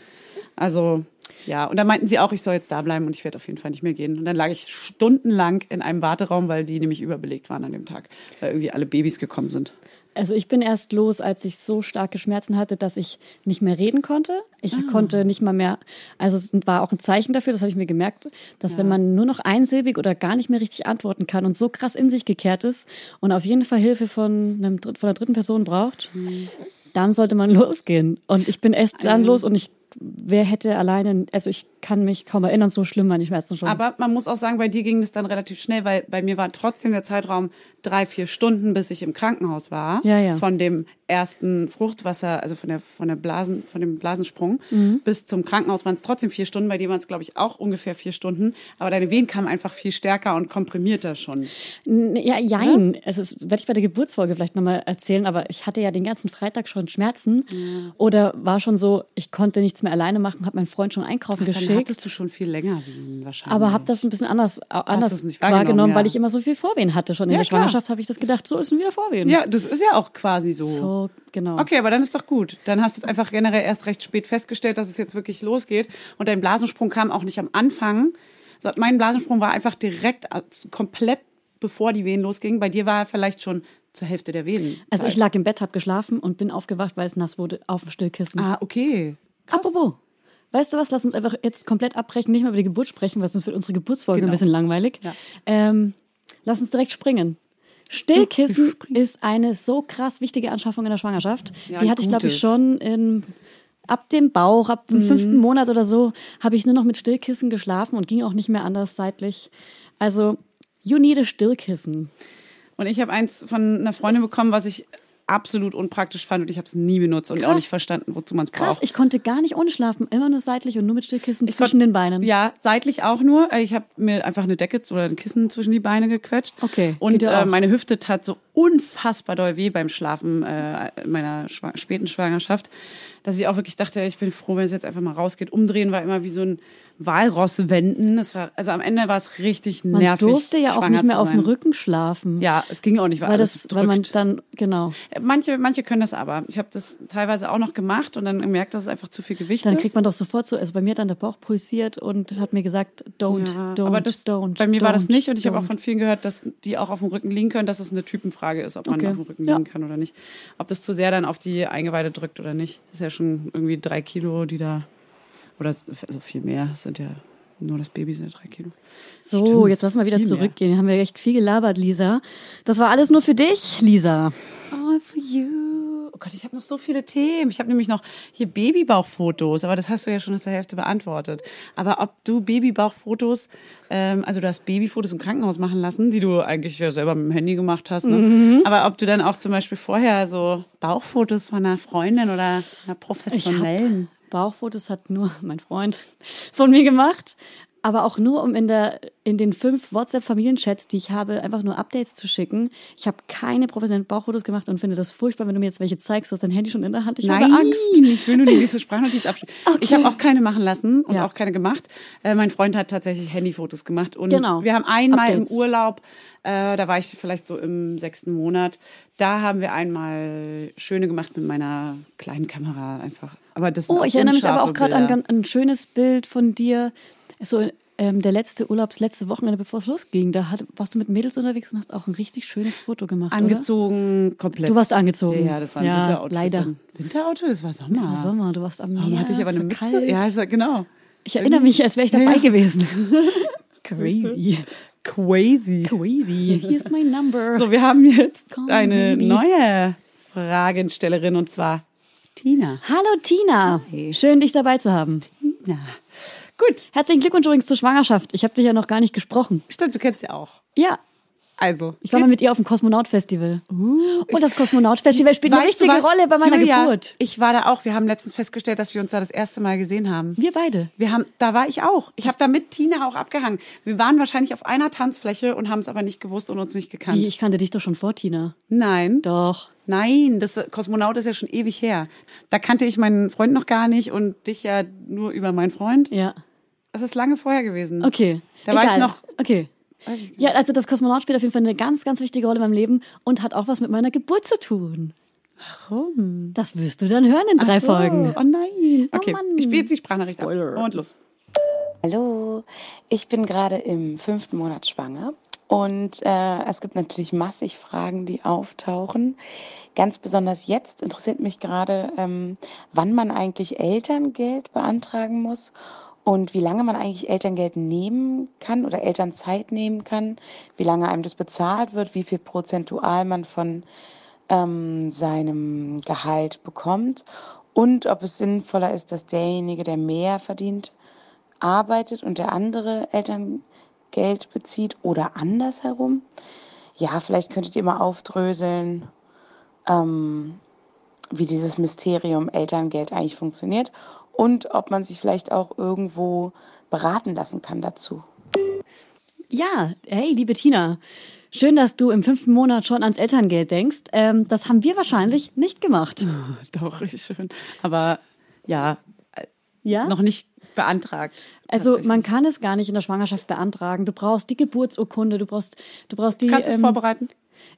also ja, und dann meinten sie auch, ich soll jetzt da bleiben und ich werde auf jeden Fall nicht mehr gehen. Und dann lag ich stundenlang in einem Warteraum, weil die nämlich überbelegt waren an dem Tag, weil irgendwie alle Babys gekommen sind. Also ich bin erst los, als ich so starke Schmerzen hatte, dass ich nicht mehr reden konnte. Ich Ah. konnte nicht mal mehr, also es war auch ein Zeichen dafür, das habe ich mir gemerkt, dass wenn man nur noch einsilbig oder gar nicht mehr richtig antworten kann und so krass in sich gekehrt ist und auf jeden Fall Hilfe von, einem, von einer dritten Person braucht, Mhm. dann sollte man losgehen. Und ich bin erst dann los und ich, wer hätte alleine, also ich kann mich kaum erinnern, so schlimm waren die Schmerzen schon. Aber man muss auch sagen, bei dir ging das dann relativ schnell, weil bei mir war trotzdem der Zeitraum drei, vier Stunden, bis ich im Krankenhaus war. Ja, ja. Von dem ersten Fruchtwasser, also von der, von der Blasen, von dem Blasensprung Mhm. bis zum Krankenhaus waren es trotzdem vier Stunden. Bei dir waren es, glaube ich, auch ungefähr vier Stunden. Aber deine Wehen kamen einfach viel stärker und komprimierter schon. Ja, jein. Also das werde ich bei der Geburtsfolge vielleicht nochmal erzählen, aber ich hatte ja den ganzen Freitag schon Schmerzen oder war schon so, ich konnte nichts mehr alleine machen, habe meinen Freund schon einkaufen Danach geschickt. hattest du schon viel länger Wehen wahrscheinlich. aber habe das ein bisschen anders, anders wahrgenommen, wahrgenommen, ja. weil ich immer so viel Vorwehen hatte. Schon in Ja, der klar. Schwangerschaft habe ich das gedacht, so ist ein wieder Vorwehen. Ja, das ist ja auch quasi so. So, genau. Okay, aber dann ist doch gut. Dann hast du es einfach generell erst recht spät festgestellt, dass es jetzt wirklich losgeht. Und dein Blasensprung kam auch nicht am Anfang. Mein Blasensprung war einfach direkt äh, komplett bevor die Wehen losgingen. Bei dir war er vielleicht schon zur Hälfte der Wehen. Also ich lag im Bett, habe geschlafen und bin aufgewacht, weil es nass wurde, auf dem Stillkissen. Ah, okay. Krass. Apropos, weißt du was, lass uns einfach jetzt komplett abbrechen, nicht mehr über die Geburt sprechen, weil sonst wird unsere Geburtsfolge Genau. ein bisschen langweilig. Ja. Ähm, lass uns direkt springen. Stillkissen ist eine so krass wichtige Anschaffung in der Schwangerschaft. Ja, die hatte ich, glaube ich, schon in, ab dem Bauch, ab dem fünften Mhm. Monat oder so, habe ich nur noch mit Stillkissen geschlafen und ging auch nicht mehr anders seitlich. Also, you need a Stillkissen. Und ich habe eins von einer Freundin bekommen, was ich absolut unpraktisch fand und ich habe es nie benutzt und auch Krass. nicht verstanden, wozu man es Krass, braucht. ich konnte gar nicht ohne schlafen, immer nur seitlich und nur mit Stillkissen Ich zwischen den Beinen. Ja, seitlich auch nur. Ich habe mir einfach eine Decke oder ein Kissen zwischen die Beine gequetscht. Okay, Und äh, auch. meine Hüfte tat so unfassbar doll weh beim Schlafen äh, in meiner schwa späten Schwangerschaft, dass ich auch wirklich dachte, ich bin froh, wenn es jetzt einfach mal rausgeht. Umdrehen war immer wie so ein Walross wenden. Das war also am Ende war es richtig Man nervig. durfte ja auch nicht mehr auf dem. Rücken schlafen. Ja, es ging auch nicht, weil, weil das, drückt. weil man dann, genau. manche, manche können das aber. Ich habe das teilweise auch noch gemacht und dann gemerkt, dass es einfach zu viel Gewicht Dann ist. kriegt man doch sofort so, also bei mir hat dann der Bauch pulsiert und hat mir gesagt, don't, Ja, don't, aber das, don't. bei mir war das don't, nicht und ich habe auch don't. von vielen gehört, dass die auch auf dem Rücken liegen können, dass es eine Typenfrage ist, ob man Okay. auf dem Rücken Ja. liegen kann oder nicht. Ob das zu sehr dann auf die Eingeweide drückt oder nicht. Das ist ja schon irgendwie drei Kilo, die da, oder also viel mehr, das sind ja nur das Baby sind ja drei Kilo. So, Stimmt, jetzt lass mal wieder viel mehr. zurückgehen. Haben wir echt viel gelabert, Lisa. Das war alles nur für dich, Lisa. All for you. Oh Gott, ich habe noch so viele Themen. Ich habe nämlich noch hier Babybauchfotos, aber das hast du ja schon zur Hälfte beantwortet. Aber ob du Babybauchfotos, ähm, also du hast Babyfotos im Krankenhaus machen lassen, die du eigentlich ja selber mit dem Handy gemacht hast, ne? aber ob du dann auch zum Beispiel vorher so Bauchfotos von einer Freundin oder einer professionellen. Bauchfotos hat nur mein Freund von mir gemacht. Aber auch nur, um in, der, in den fünf WhatsApp-Familienchats, die ich habe, einfach nur Updates zu schicken. Ich habe keine professionellen Bauchfotos gemacht und finde das furchtbar, wenn du mir jetzt welche zeigst. Du hast dein Handy schon in der Hand. Ich Nein, habe Angst. ich will nur die nächste Sprachnotiz abschicken. Ich habe auch keine machen lassen und Ja. auch keine gemacht. Äh, mein Freund hat tatsächlich Handyfotos gemacht und Genau. wir haben einmal Updates. im Urlaub, äh, da war ich vielleicht so im sechsten Monat, da haben wir einmal schöne gemacht mit meiner kleinen Kamera einfach. Aber das Oh, ich erinnere mich aber auch gerade an ein schönes Bild von dir. So ähm, der letzte Urlaubs, letzte Wochenende, bevor es losging. Da hat, warst du mit Mädels unterwegs und hast auch ein richtig schönes Foto gemacht. angezogen, komplett. Du warst angezogen. Ja, ja das war ein Ja, Winteroutfit. leider. dann. Winteroutfit? Das war Sommer. Oder? Das war Sommer, du warst am Meer. Warum hatte ich aber eine Mütze? kalt. Ja, war, genau. Ich erinnere mich, als wäre ich dabei Ja. gewesen. Crazy. Crazy. Crazy. Here's my number. So, wir haben jetzt Call eine neue Fragenstellerin und zwar Tina. Hallo Tina. Schön, dich dabei zu haben. Tina. Gut, Herzlichen Glückwunsch übrigens zur Schwangerschaft. Ich habe dich ja noch gar nicht gesprochen. stimmt, du kennst sie auch. Ja, Also, ich war mal mit ihr auf dem Kosmonaut-Festival. Und das Kosmonaut-Festival spielt eine wichtige Rolle bei meiner Julia, Geburt. Ich war da auch. Wir haben letztens festgestellt, dass wir uns da das erste Mal gesehen haben. Wir beide. Wir haben, da war ich auch. Ich habe da mit Tina auch abgehangen. Wir waren wahrscheinlich auf einer Tanzfläche und haben es aber nicht gewusst und uns nicht gekannt. Wie, ich kannte dich doch schon vor, Tina. Nein. Doch. Nein, das Kosmonaut ist ja schon ewig her. Da kannte ich meinen Freund noch gar nicht und dich ja nur über meinen Freund. Ja. Das ist lange vorher gewesen. Okay. Da war ich Egal. noch- Okay. Ich Ja, also das Kosmonaut spielt auf jeden Fall eine ganz, ganz wichtige Rolle in meinem Leben und hat auch was mit meiner Geburt zu tun. Warum? Das wirst du dann hören in drei so. Folgen. Oh nein. Okay, Mann. ich spiele jetzt die Sprachnachricht Spoiler. ab. Und los. Hallo, ich bin gerade im fünften Monat schwanger und äh, es gibt natürlich massig Fragen, die auftauchen. Ganz besonders jetzt interessiert mich gerade, ähm, wann man eigentlich Elterngeld beantragen muss und wie lange man eigentlich Elterngeld nehmen kann oder Elternzeit nehmen kann, wie lange einem das bezahlt wird, wie viel prozentual man von ähm, seinem Gehalt bekommt und ob es sinnvoller ist, dass derjenige, der mehr verdient, arbeitet und der andere Elterngeld bezieht oder andersherum. Ja, vielleicht könntet ihr mal aufdröseln, ähm, wie dieses Mysterium Elterngeld eigentlich funktioniert und ob man sich vielleicht auch irgendwo beraten lassen kann dazu. Ja, hey, liebe Tina. Schön, dass du im fünften Monat schon ans Elterngeld denkst. Ähm, das haben wir wahrscheinlich nicht gemacht. Doch, richtig schön. Aber ja, Ja? noch nicht beantragt. Also man kann es gar nicht in der Schwangerschaft beantragen. Du brauchst die Geburtsurkunde, du brauchst, du brauchst die. Du kannst es ähm, vorbereiten.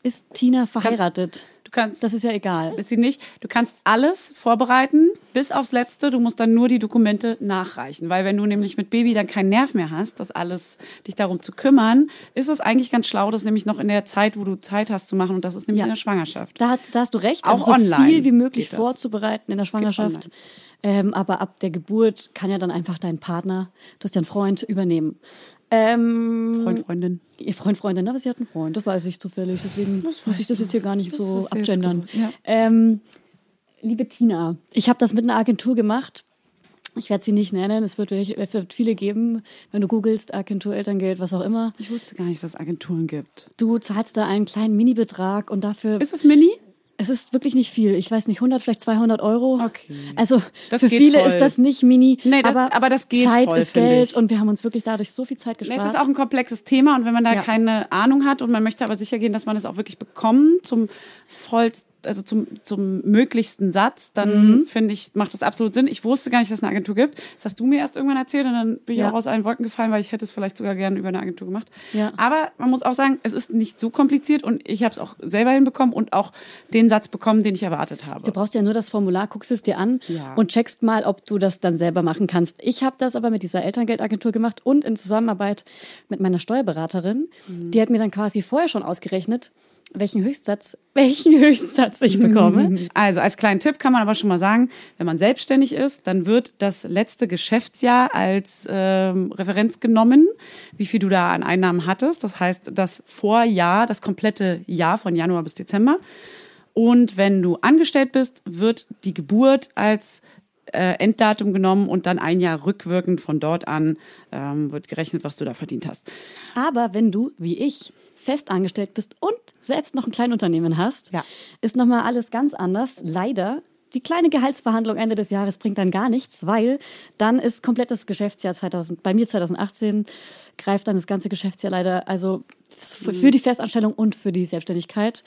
Ist Tina verheiratet? Du kannst Das ist ja egal. ist sie nicht. Du kannst alles vorbereiten, bis aufs Letzte. Du musst dann nur die Dokumente nachreichen. Weil wenn du nämlich mit Baby dann keinen Nerv mehr hast, das alles, dich darum zu kümmern, ist es eigentlich ganz schlau, das nämlich noch in der Zeit, wo du Zeit hast zu machen. Und das ist nämlich Ja. in der Schwangerschaft. Da, da hast du recht. Auch also so online viel wie möglich vorzubereiten in der Schwangerschaft. Ähm, aber ab der Geburt kann ja dann einfach dein Partner, du hast ja einen Freund, übernehmen. Ähm, Freund, Freundin. Ihr Freund, Freundin, aber sie hat einen Freund, das weiß ich zufällig, deswegen muss ich das jetzt hier gar nicht so du jetzt abgendern. ja. Ähm, liebe Tina, ich habe das mit einer Agentur gemacht. Ich werde sie nicht nennen, es wird, es wird viele geben, wenn du googelst, Agentur, Elterngeld, was auch immer. Ich wusste gar nicht, dass es Agenturen gibt. Du zahlst da einen kleinen Mini-Betrag und dafür Ist es Mini? Es ist wirklich nicht viel. Ich weiß nicht, 100, vielleicht 200 Euro. Okay. Also Das für viele voll. ist das nicht mini, Nee, das- aber, aber das geht Zeit voll, ist Geld ich. und wir haben uns wirklich dadurch so viel Zeit Nee, gespart. Es ist auch ein komplexes Thema und wenn man da Ja. keine Ahnung hat und man möchte aber sicher gehen, dass man es auch wirklich bekommt zum vollst, also zum, zum möglichsten Satz, dann Mhm. finde ich, macht das absolut Sinn. Ich wusste gar nicht, dass es eine Agentur gibt. Das hast du mir erst irgendwann erzählt und dann bin ich Ja. auch aus allen Wolken gefallen, weil ich hätte es vielleicht sogar gerne über eine Agentur gemacht. Ja. Aber man muss auch sagen, es ist nicht so kompliziert und ich habe es auch selber hinbekommen und auch den Satz bekommen, den ich erwartet habe. Du brauchst ja nur das Formular, guckst es dir an Ja. und checkst mal, ob du das dann selber machen kannst. Ich habe das aber mit dieser Elterngeldagentur gemacht und in Zusammenarbeit mit meiner Steuerberaterin. Mhm. Die hat mir dann quasi vorher schon ausgerechnet, welchen Höchstsatz, welchen Höchstsatz ich bekomme. Also als kleinen Tipp kann man aber schon mal sagen, wenn man selbstständig ist, dann wird das letzte Geschäftsjahr als ähm, Referenz genommen, wie viel du da an Einnahmen hattest. Das heißt, das Vorjahr, das komplette Jahr von Januar bis Dezember. Und wenn du angestellt bist, wird die Geburt als äh, Enddatum genommen und dann ein Jahr rückwirkend von dort an ähm, wird gerechnet, was du da verdient hast. Aber wenn du, wie ich, fest angestellt bist und selbst noch ein Kleinunternehmen hast, Ja. ist nochmal alles ganz anders. Leider. Die kleine Gehaltsverhandlung Ende des Jahres bringt dann gar nichts, weil dann ist komplettes Geschäftsjahr 2000, bei mir 2018 greift dann das ganze Geschäftsjahr leider, also für, für die Festanstellung und für die Selbstständigkeit.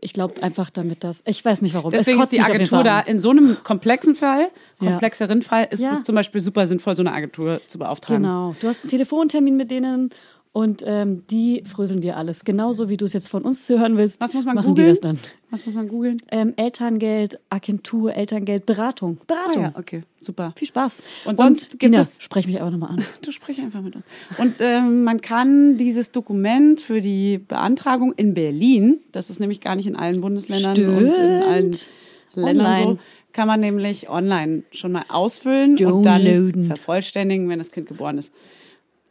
Ich glaube einfach damit das, ich weiß nicht warum. Es Deswegen ist die Agentur da in so einem komplexen Fall, Ja. komplexeren Fall, ist Ja. es zum Beispiel super sinnvoll, so eine Agentur zu beauftragen. Genau. Du hast einen Telefontermin mit denen und ähm, die fröseln dir alles. Genauso wie du es jetzt von uns hören willst. Was muss man machen googeln? die das dann? Was muss man googeln? Ähm, Elterngeld, Agentur, Elterngeld, Beratung. Beratung. Ah ja, okay, super. Viel Spaß. Und sonst gibt Tina, es- sprech mich aber nochmal an. Du sprich einfach mit uns. Und ähm, man kann dieses Dokument für die Beantragung in Berlin, das ist nämlich gar nicht in allen Bundesländern und in allen Stimmt. Ländern Online. so, kann man nämlich online schon mal ausfüllen und dann Downloaden. vervollständigen, wenn das Kind geboren ist.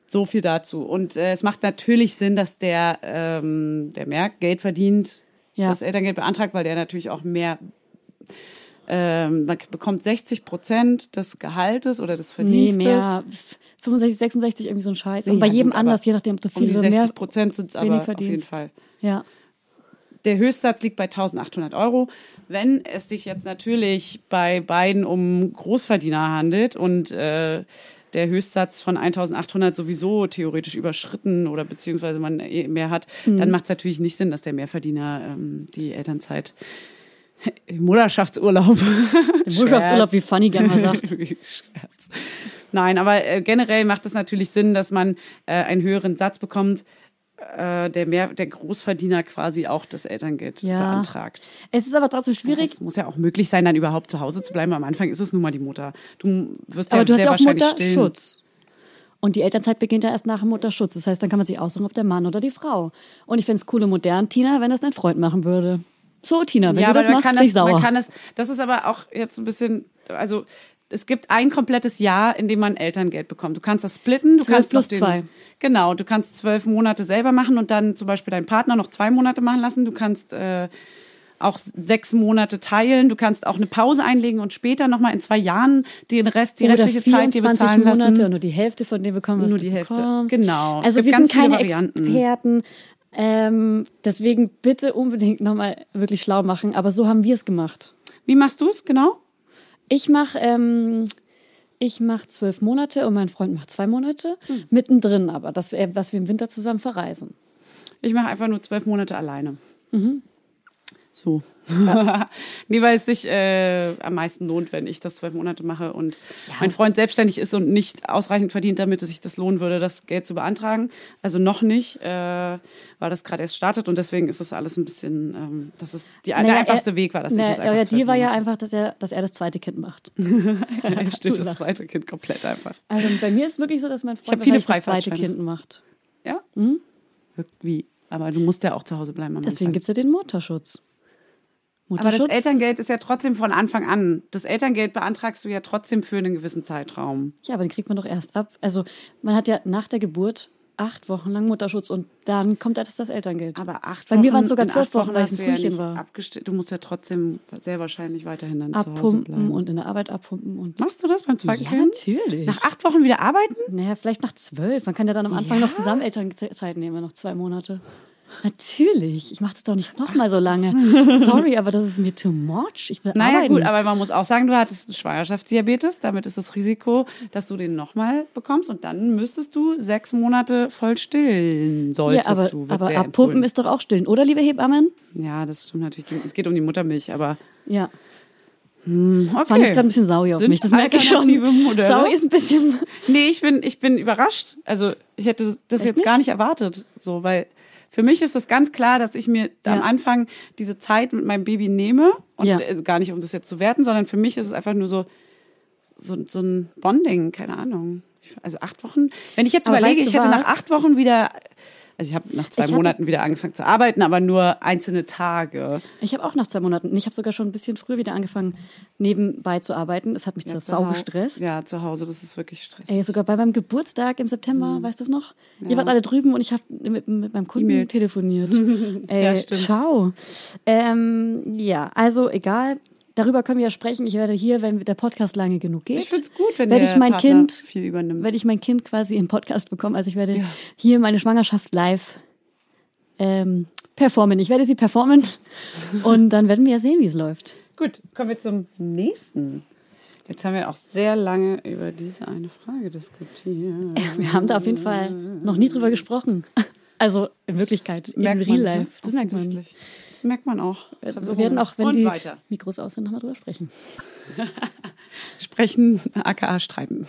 So viel dazu. Und äh, es macht natürlich Sinn, dass der, ähm, der mehr Geld verdient, Ja. das Elterngeld beantragt, weil der natürlich auch mehr ähm, man bekommt 60 Prozent des Gehaltes oder des Nee, Verdienstes. mehr. f- 65, 66, irgendwie so ein Scheiß. Und Ja, bei jedem gut, anders, je nachdem, ob du Um die viel oder 60 mehr Prozent sind es aber auf jeden. Fall. Ja. Der Höchstsatz liegt bei 1800 Euro. Wenn es sich jetzt natürlich bei beiden um Großverdiener handelt und äh, der Höchstsatz von 1800 sowieso theoretisch überschritten oder beziehungsweise man eh mehr hat, Mhm. dann macht es natürlich nicht Sinn, dass der Mehrverdiener ähm, die Elternzeit im Mutterschaftsurlaub. Mutterschaftsurlaub, wie Fanny gerne mal sagt. Nein, aber äh, generell macht es natürlich Sinn, dass man äh, einen höheren Satz bekommt, äh, der mehr, der Großverdiener quasi auch das Elterngeld Ja. beantragt. Es ist aber trotzdem schwierig. Es muss ja auch möglich sein, dann überhaupt zu Hause zu bleiben. Am Anfang ist es nun mal die Mutter. Du wirst Aber ja du hast sehr ja auch wahrscheinlich stillen. Mutterschutz. Und die Elternzeit beginnt ja erst nach dem Mutterschutz. Das heißt, dann kann man sich aussuchen, ob der Mann oder die Frau. Und ich fände es cool und modern, Tina, wenn das dein Freund machen würde. So, Tina, wenn ja, du das machst, kann das, sauer. man kann das, das ist aber auch jetzt ein bisschen, also es gibt ein komplettes Jahr, in dem man Elterngeld bekommt. Du kannst das splitten. Du Zwölf kannst noch plus zwei. Genau, du kannst zwölf Monate selber machen und dann zum Beispiel deinen Partner noch zwei Monate machen lassen. Du kannst äh, auch sechs Monate teilen. Du kannst auch eine Pause einlegen und später nochmal in zwei Jahren den Rest, die Oder restliche Zeit dir 24 bezahlen Monate lassen. und nur die Hälfte von dem bekommen, was Nur die Hälfte. bekommst. Genau. Also wir sind keine. Experten. Ähm, deswegen bitte unbedingt nochmal wirklich schlau machen. Aber so haben wir es gemacht. Wie machst du es genau? Ich mache ähm, ich mach zwölf Monate und mein Freund macht zwei Monate. Hm. Mittendrin aber, dass wir, was wir im Winter zusammen verreisen. Ich mache einfach nur zwölf Monate alleine. Mhm. So. nee, weil es sich äh, am meisten lohnt, wenn ich das zwölf Monate mache und mein Freund selbstständig ist und nicht ausreichend verdient, damit es sich das lohnen würde, das Geld zu beantragen. Also noch nicht, äh, weil das gerade erst startet und deswegen ist das alles ein bisschen, ähm, das ist die, der Naja, einfachste er- Weg war das Na, nicht. Das euer zwölf Deal war ja einfach, dass er, dass er das zweite Kind macht. Er steht das zweite Kind komplett einfach. Also bei mir ist es wirklich so, dass mein Freund viele das zweite. Kind macht. Ja? Wie? Aber du musst ja auch zu Hause bleiben. am Deswegen gibt es ja den Mutterschutz. Aber das. Elterngeld ist ja trotzdem von Anfang an. Das Elterngeld beantragst du ja trotzdem für einen gewissen Zeitraum. Ja, aber den kriegt man doch erst ab. Also man hat ja nach der Geburt acht Wochen lang Mutterschutz und dann kommt erst das Elterngeld. Aber acht Bei Wochen, mir waren es sogar zwölf acht Wochen, weil ich ein ja Frühchen nicht war. Du musst ja trotzdem sehr wahrscheinlich weiterhin dann zu Hause Abpumpen bleiben. und in der Arbeit abpumpen und. Machst du das beim zweiten Ja, Kind? natürlich. Nach acht Wochen wieder arbeiten? Naja, vielleicht nach zwölf. Man kann ja dann am Anfang noch zusammen Elternzeit nehmen, noch zwei Monate. Natürlich. Ich mache das doch nicht noch mal so lange. Sorry, aber das ist mir too much. Ich will Naja, arbeiten. gut, aber man muss auch sagen, du hattest Schwangerschaftsdiabetes. Damit ist das Risiko, dass du den nochmal bekommst. Und dann müsstest du sechs Monate voll stillen, ja, solltest aber, du. Wird aber abpumpen ist doch auch stillen, oder, liebe Hebammen? Ja, das stimmt natürlich. Es geht um die Muttermilch, aber Ja. okay. Fand ich gerade ein bisschen saui auf Sind mich. Das merke ich schon. Modelle? Saui ist ein bisschen. Nee, ich bin, ich bin überrascht. Also ich hätte das Echt jetzt gar nicht erwartet. So, weil für mich ist es ganz klar, dass ich mir am Ja. Anfang diese Zeit mit meinem Baby nehme. Und Ja. äh, gar nicht, um das jetzt zu werten, sondern für mich ist es einfach nur so, so, so ein Bonding, keine Ahnung. Ich- Also acht Wochen. Wenn ich jetzt Aber überlege, weißt ich du hätte nach was? acht Wochen wieder. Also ich habe nach zwei Ich hatte- Monaten wieder angefangen zu arbeiten, aber nur einzelne Tage. Ich habe auch nach zwei Monaten, ich habe sogar schon ein bisschen früher wieder angefangen, nebenbei zu arbeiten. Das hat mich zwar zu sau gestresst. Ja, zu Hause, das ist wirklich stressig. Ey, sogar bei meinem Geburtstag im September, Mhm. weißt du das noch? Ihr wart alle drüben und ich habe mit, mit meinem Kunden E-Mails. telefoniert. Ey, Ja, stimmt. ciao. Ähm, ja, also egal. Darüber können wir ja sprechen. Ich werde hier, wenn der Podcast lange genug geht, Ich find's gut, wenn werde ich mein Partner Kind viel übernimmt. werde ich mein Kind quasi im Podcast bekommen. Also ich werde hier meine Schwangerschaft live ähm, performen. Ich werde sie performen und dann werden wir ja sehen, wie es läuft. Gut, kommen wir zum nächsten. Jetzt haben wir auch sehr lange über diese eine Frage diskutiert. Wir haben da auf jeden Fall noch nie drüber gesprochen. Also in Wirklichkeit, in Merkt Real Life. Ne? Das merkt man. Das merkt man auch. Wir werden auch, wenn Und die weiter. Mikros aus sind, nochmal drüber sprechen. Sprechen, aka streiten.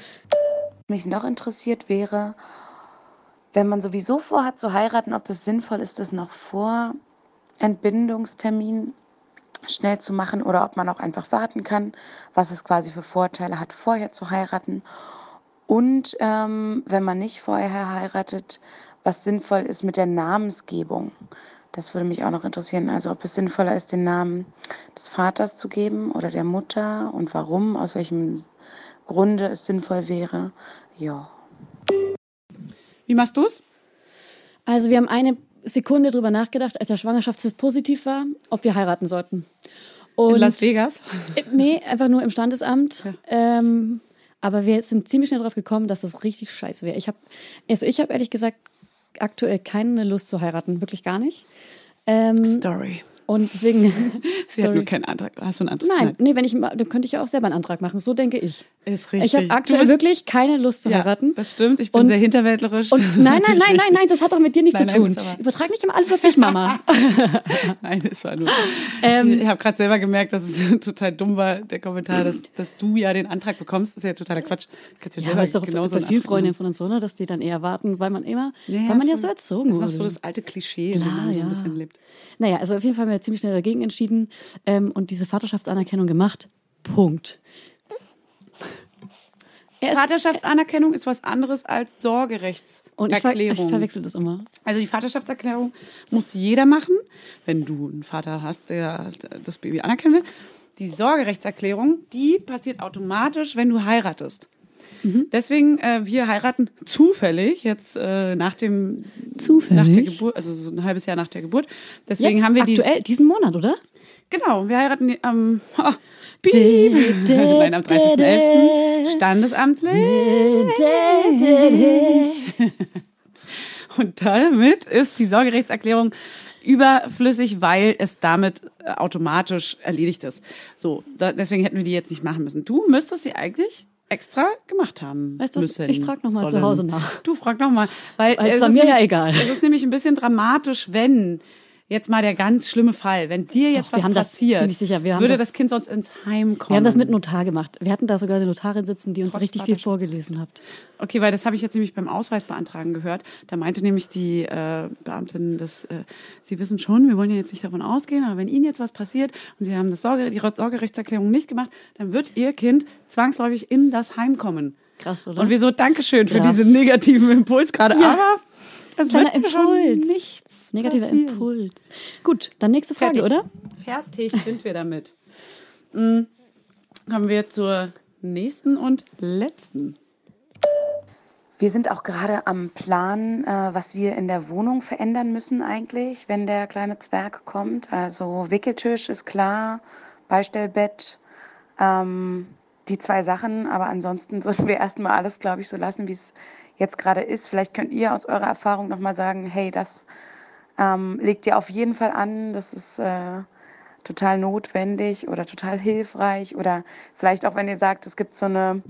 mich noch interessiert wäre, wenn man sowieso vorhat zu heiraten, ob das sinnvoll ist, das noch vor Entbindungstermin schnell zu machen oder ob man auch einfach warten kann, was es quasi für Vorteile hat, vorher zu heiraten. Und ähm, wenn man nicht vorher heiratet, was sinnvoll ist mit der Namensgebung. Das würde mich auch noch interessieren. Also ob es sinnvoller ist, den Namen des Vaters zu geben oder der Mutter und warum, aus welchem Grunde es sinnvoll wäre. Ja. Wie machst du's? Also wir haben eine Sekunde drüber nachgedacht, als der Schwangerschaftstest positiv war, ob wir heiraten sollten. Und In Las Vegas? Äh, Nee, einfach nur im Standesamt. Ähm, aber wir sind ziemlich schnell drauf gekommen, dass das richtig scheiße wäre. Ich habe also ich habe ehrlich gesagt aktuell keine Lust zu heiraten, wirklich gar nicht. Ähm, Story. Und deswegen Sie hat nur keinen Antrag. Hast du einen Antrag? Nein, nee, wenn ich dann könnte ich ja auch selber einen Antrag machen, so denke ich. Ist richtig. Ich habe aktuell wirklich keine Lust zu Ja, heiraten. das stimmt. Ich bin Und- sehr hinterwäldlerisch. Und ist nein, nein, nein, nein, nein, das hat doch mit dir nichts Nein, zu nein, tun. ist aber- Übertrag nicht immer alles auf dich, Mama. Nein, das war nur. Ähm, ich habe gerade selber gemerkt, dass es total dumm war, der Kommentar, dass, dass du ja den Antrag bekommst. Das ist ja totaler Quatsch. Du kannst ja, Ja, selber ist doch genauso bei vielen Freundinnen von uns so, ne, dass die dann eher warten, weil man immer, Ja, weil man ja so erzogen Das ist noch wurde. so das alte Klischee, Klar, man so ein bisschen lebt. Naja, also auf jeden Fall haben wir ziemlich schnell dagegen entschieden ähm, und diese Vaterschaftsanerkennung gemacht. Punkt. Er Vaterschaftsanerkennung ist was anderes als und ich, ver Sorgerechtserklärung. verwechsel das immer. Also die Vaterschaftserklärung muss jeder machen, wenn du einen Vater hast, der das Baby anerkennen will. Die Sorgerechtserklärung, die passiert automatisch, wenn du heiratest. Mhm. Deswegen, äh, wir heiraten zufällig jetzt äh, nach dem Zufällig? nach der Geburt, also so ein halbes Jahr nach der Geburt. Deswegen Jetzt, haben wir die aktuell, diesen Monat, oder? genau, wir heiraten die am ha, piep. Dä, dä, Nein, am dä, 30.11. dä. Standesamtlich. Und damit ist die Sorgerechtserklärung überflüssig, weil es damit äh, automatisch erledigt ist. So, deswegen hätten wir die jetzt nicht machen müssen. Du müsstest sie eigentlich extra gemacht haben Weißt du müssen. Ich frag noch mal zu. Hause nach. Du frag noch mal, weil Weil es war mir ja egal. Es ist nämlich ein bisschen dramatisch, wenn Jetzt mal der ganz schlimme Fall. Wenn dir jetzt Doch, was das passiert, ziemlich sicher. Würde das- das, Kind sonst ins Heim kommen. Wir haben das mit Notar gemacht. Wir hatten da sogar eine Notarin sitzen, die uns Trotz richtig viel vorgelesen hat. Okay, weil das habe ich jetzt nämlich beim Ausweis beantragen gehört. Da meinte nämlich die äh, Beamtin, dass äh, sie wissen schon, wir wollen ja jetzt nicht davon ausgehen, aber wenn Ihnen jetzt was passiert und Sie haben das Sorge, die Sorgerechtserklärung nicht gemacht, dann wird Ihr Kind zwangsläufig in das Heim kommen. Krass, oder? Und wir so, Dankeschön für diesen negativen Impuls gerade. Ja. Aber es Kleiner wird schon Impuls. Negativer passieren. Impuls. Gut, dann nächste Frage, Fertig. oder? Fertig sind wir damit. Mhm. Kommen wir zur nächsten und letzten. Wir sind auch gerade am Plan, äh, was wir in der Wohnung verändern müssen eigentlich, wenn der kleine Zwerg kommt. Also Wickeltisch ist klar, Beistellbett, ähm, die zwei Sachen. Aber ansonsten würden wir erstmal alles, glaube ich, so lassen, wie es jetzt gerade ist. Vielleicht könnt ihr aus eurer Erfahrung nochmal sagen, hey, das ähm, legt ihr auf jeden Fall an, das ist äh, total notwendig oder total hilfreich. Oder vielleicht auch, wenn ihr sagt, es gibt so eine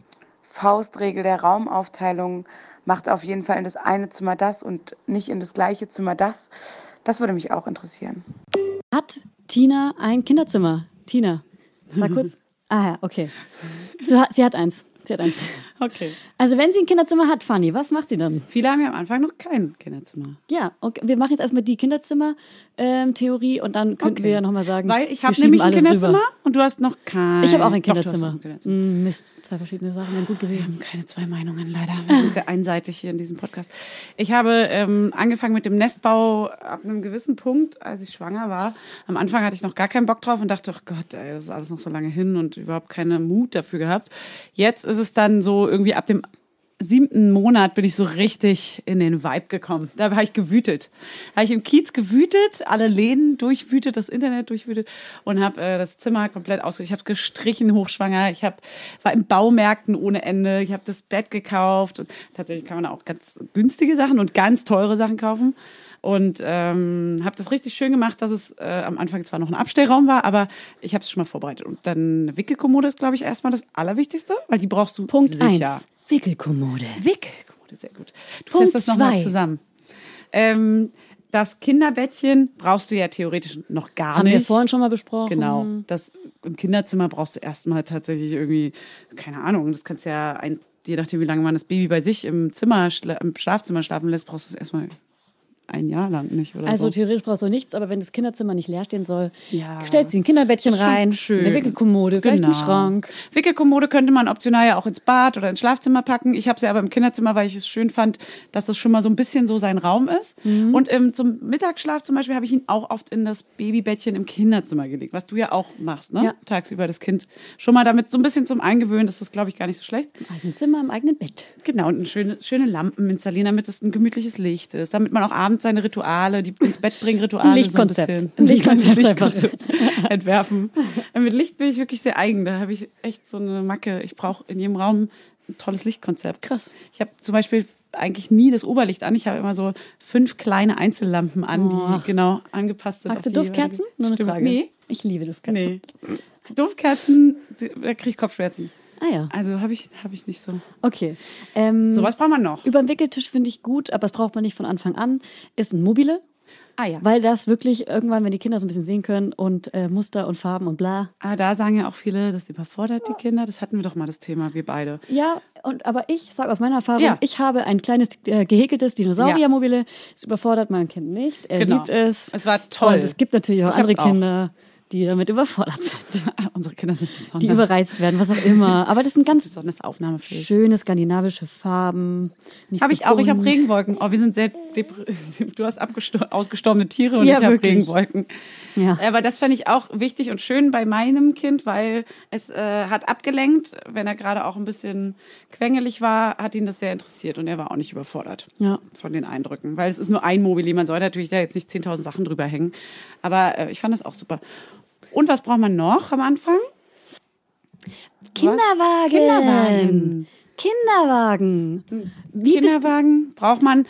Faustregel der Raumaufteilung, macht auf jeden Fall in das eine Zimmer das und nicht in das gleiche Zimmer das. Das würde mich auch interessieren. Hat Tina ein Kinderzimmer? Tina, sag kurz. Ah ja, okay. Sie hat eins. Sie hat eins. Okay. Also wenn sie ein Kinderzimmer hat, Fanny, was macht sie dann? Viele haben ja am Anfang noch kein Kinderzimmer. Ja, okay. wir machen jetzt erstmal die Kinderzimmer-Theorie und dann könnten Okay. wir ja nochmal sagen, Weil ich wir habe nämlich ein Kinderzimmer rüber. und du hast noch kein. Ich habe auch ein Doch, Kinderzimmer. auch ein Kinderzimmer. Mm, Mist, zwei verschiedene Sachen wären gut gewesen. Keine zwei Meinungen leider. Wir sind sehr einseitig hier in diesem Podcast. Ich habe ähm, angefangen mit dem Nestbau ab einem gewissen Punkt, als ich schwanger war. Am Anfang hatte ich noch gar keinen Bock drauf und dachte, oh Gott, ey, das ist alles noch so lange hin und überhaupt keinen Mut dafür gehabt. Jetzt ist es dann so irgendwie ab dem siebten Monat bin ich so richtig in den Vibe gekommen. Da habe ich gewütet. Habe ich im Kiez gewütet, alle Läden durchwütet, das Internet durchwütet und habe äh, das Zimmer komplett ausgerichtet. Ich habe gestrichen hochschwanger. Ich hab, war in Baumärkten ohne Ende. Ich habe das Bett gekauft. Und tatsächlich kann man auch ganz günstige Sachen und ganz teure Sachen kaufen. Und ähm, habe das richtig schön gemacht, dass es äh, am Anfang zwar noch ein Abstellraum war, aber ich habe es schon mal vorbereitet. Und dann eine Wickelkommode ist, glaube ich, erstmal das Allerwichtigste, weil die brauchst du Punkt sicher. eins. Wickelkommode. Wickelkommode, sehr gut. Du Punkt das nochmal zusammen. Ähm, das Kinderbettchen brauchst du ja theoretisch noch gar Haben nicht. wir vorhin schon mal besprochen. Genau. Das im Kinderzimmer brauchst du erstmal tatsächlich irgendwie, keine Ahnung, das kannst ja ein, je nachdem, wie lange man das Baby bei sich im Zimmer, im Schlafzimmer schlafen lässt, brauchst du es erstmal ein Jahr lang nicht oder Also so. theoretisch brauchst du nichts, aber wenn das Kinderzimmer nicht leer stehen soll, Ja. stellst du ein Kinderbettchen rein, schön. eine Wickelkommode, vielleicht einen Genau. Schrank. Wickelkommode könnte man optional ja auch ins Bad oder ins Schlafzimmer packen. Ich habe sie aber im Kinderzimmer, weil ich es schön fand, dass das schon mal so ein bisschen so sein Raum ist. Mhm. Und ähm, zum Mittagsschlaf zum Beispiel habe ich ihn auch oft in das Babybettchen im Kinderzimmer gelegt, was du ja auch machst, ne? Ja. Tagsüber das Kind schon mal damit so ein bisschen zum Eingewöhnen. Das ist, glaube ich, gar nicht so schlecht. Im eigenen Zimmer, im eigenen Bett. Genau, und schöne, schöne Lampen installieren, damit es ein gemütliches Licht ist. Damit man auch abends seine Rituale, die ins Bett bringen Rituale Lichtkonzept. so ein bisschen Lichtkonzept Lichtkonzept entwerfen. Mit Licht bin ich wirklich sehr eigen. Da habe ich echt so eine Macke. Ich brauche in jedem Raum ein tolles Lichtkonzept. Krass. Ich habe zum Beispiel eigentlich nie das Oberlicht an. Ich habe immer so fünf kleine Einzellampen an, Oh. die genau angepasst sind. Magst du Duftkerzen? Nur eine. Frage. Nee, Ich liebe Duftkerzen. nee. Duftkerzen, da kriege ich Kopfschmerzen. Ah ja, Also habe ich, hab ich nicht so. okay. Ähm, So, was braucht man noch? Über den Wickeltisch finde ich gut, aber das braucht man nicht von Anfang an. Ist ein Mobile, Ah ja. weil das wirklich irgendwann, wenn die Kinder so ein bisschen sehen können und äh, Muster und Farben und bla. Aber da sagen ja auch viele, das überfordert die Kinder. Das hatten wir doch mal das Thema, wir beide. Ja, und aber ich sage aus meiner Erfahrung, Ja. ich habe ein kleines äh, gehäkeltes Dinosauriermobile. Es überfordert mein Kind nicht. Er Genau. liebt es. Es war toll. Und es gibt natürlich auch Ich andere hab's auch. Die damit überfordert sind, Unsere Kinder sind besonders, die überreizt werden, was auch immer. Aber das sind ganz besonders aufnahmefähig. schöne skandinavische Farben. Habe so ich auch. Ich habe. Regenwolken. Oh, wir sind sehr Du hast ausgestorbene Tiere und Ja, ich habe. Regenwolken. Ja. Aber das fände ich auch wichtig und schön bei meinem Kind, weil es äh, hat abgelenkt. Wenn er gerade auch ein bisschen quengelig war, hat ihn das sehr interessiert und er war auch nicht überfordert Ja. von den Eindrücken. Weil es ist nur ein Mobili. Man soll natürlich da jetzt nicht 10.000 Sachen drüber hängen. Aber äh, ich fand das auch super. Und was braucht man noch am Anfang? Kinderwagen. Kinderwagen. Kinderwagen. Bist Kinderwagen braucht man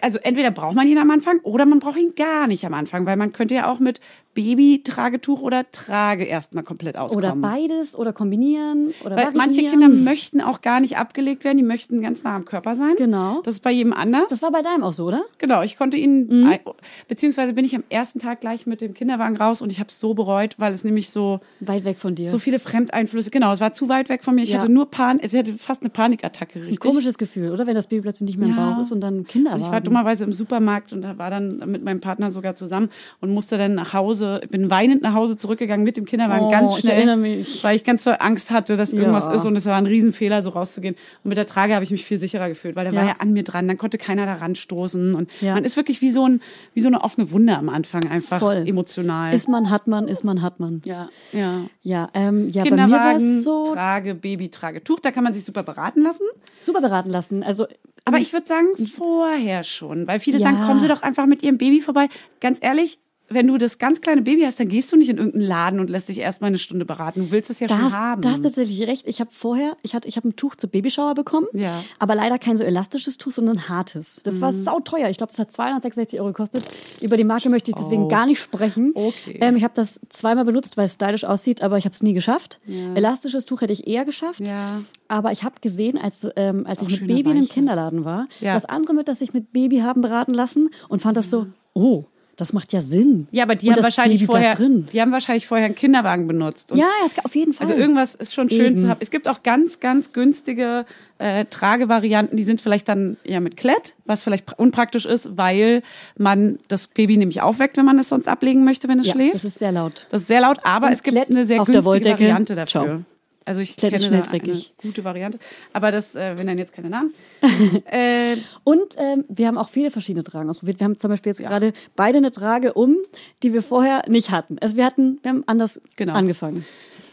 also entweder braucht man ihn am Anfang oder man braucht ihn gar nicht am Anfang, weil man könnte ja auch mit Baby-Tragetuch oder Trage erstmal komplett auskommen. Oder beides oder kombinieren oder Weil manche. Kinder möchten auch gar nicht abgelegt werden, die möchten ganz nah am Körper sein. Genau. Das ist bei jedem anders. Das war bei deinem auch so, oder? Genau, ich konnte ihn, ein- beziehungsweise bin ich am ersten Tag gleich mit dem Kinderwagen raus und ich habe es so bereut, weil es nämlich so, Weit weg von dir. so viele Fremdeinflüsse, genau, es war zu weit weg von mir. Ich Ja. hatte nur Panik, ich hatte fast eine Panikattacke, das ist ein komisches Gefühl, oder? Wenn das Baby plötzlich nicht mehr im Ja. Bauch ist und dann Und Kinderwagen. ich war dummerweise im Supermarkt und da war dann mit meinem Partner sogar zusammen und musste dann nach Hause, bin weinend nach Hause zurückgegangen mit dem Kinderwagen Oh, ganz ich schnell, mich. weil ich ganz so Angst hatte, dass irgendwas Ja. ist und es war ein Riesenfehler, so rauszugehen. Und mit der Trage habe ich mich viel sicherer gefühlt, weil der Ja. war ja an mir dran, dann konnte keiner da ranstoßen und Ja. man ist wirklich wie so ein, wie so eine offene Wunde am Anfang einfach Voll. emotional. Ist man, hat man, ist man, hat man. ja, ja. Ja, ähm, ja bei mir war Kinderwagen, es so Trage, Baby, Tragetuch, da kann man sich super beraten lassen. super beraten lassen. Also, Aber ich würde sagen, vorher schon. Weil viele Ja. sagen, kommen Sie doch einfach mit Ihrem Baby vorbei. Ganz ehrlich, wenn du das ganz kleine Baby hast, dann gehst du nicht in irgendeinen Laden und lässt dich erstmal eine Stunde beraten. Du willst es ja da schon hast, haben. da hast du tatsächlich recht. Ich habe vorher, ich hatte, ich habe ein Tuch zur Babyschauer bekommen, Ja. aber leider kein so elastisches Tuch, sondern ein hartes. Das Mhm. war sauteuer. Ich glaube, das hat 266 Euro gekostet. Über die Marke möchte ich deswegen Oh. gar nicht sprechen. Okay. Ähm, ich habe das zweimal benutzt, weil es stylisch aussieht, aber ich habe es nie geschafft. Elastisches Tuch hätte ich eher geschafft. Ja. Aber ich habe gesehen, als, ähm, als ich mit Baby in einem. Kinderladen war, Ja. dass andere Mütter sich mit Baby haben beraten lassen und fand das so, oh, das macht ja Sinn. ja, aber die Und haben wahrscheinlich Baby vorher, die haben wahrscheinlich vorher einen Kinderwagen benutzt. Und Ja, ja, es auf jeden Fall. Also irgendwas ist schon schön Eben. zu haben. Es gibt auch ganz, ganz günstige äh, Tragevarianten, die sind vielleicht dann ja mit Klett, was vielleicht pra- unpraktisch ist, weil man das Baby nämlich aufweckt, wenn man es sonst ablegen möchte, wenn es ja, schläft. das ist sehr laut. Das ist sehr laut, aber Und es gibt Klett eine sehr günstige. Variante dafür. Ciao. Also ich kenne da eine gute Variante, aber das, äh, wir nennen jetzt keine Namen. äh, Und ähm, wir haben auch viele verschiedene Tragen ausprobiert. Wir haben zum Beispiel jetzt gerade beide eine Trage um, die wir vorher nicht hatten. Also wir hatten, wir haben anders Genau. angefangen.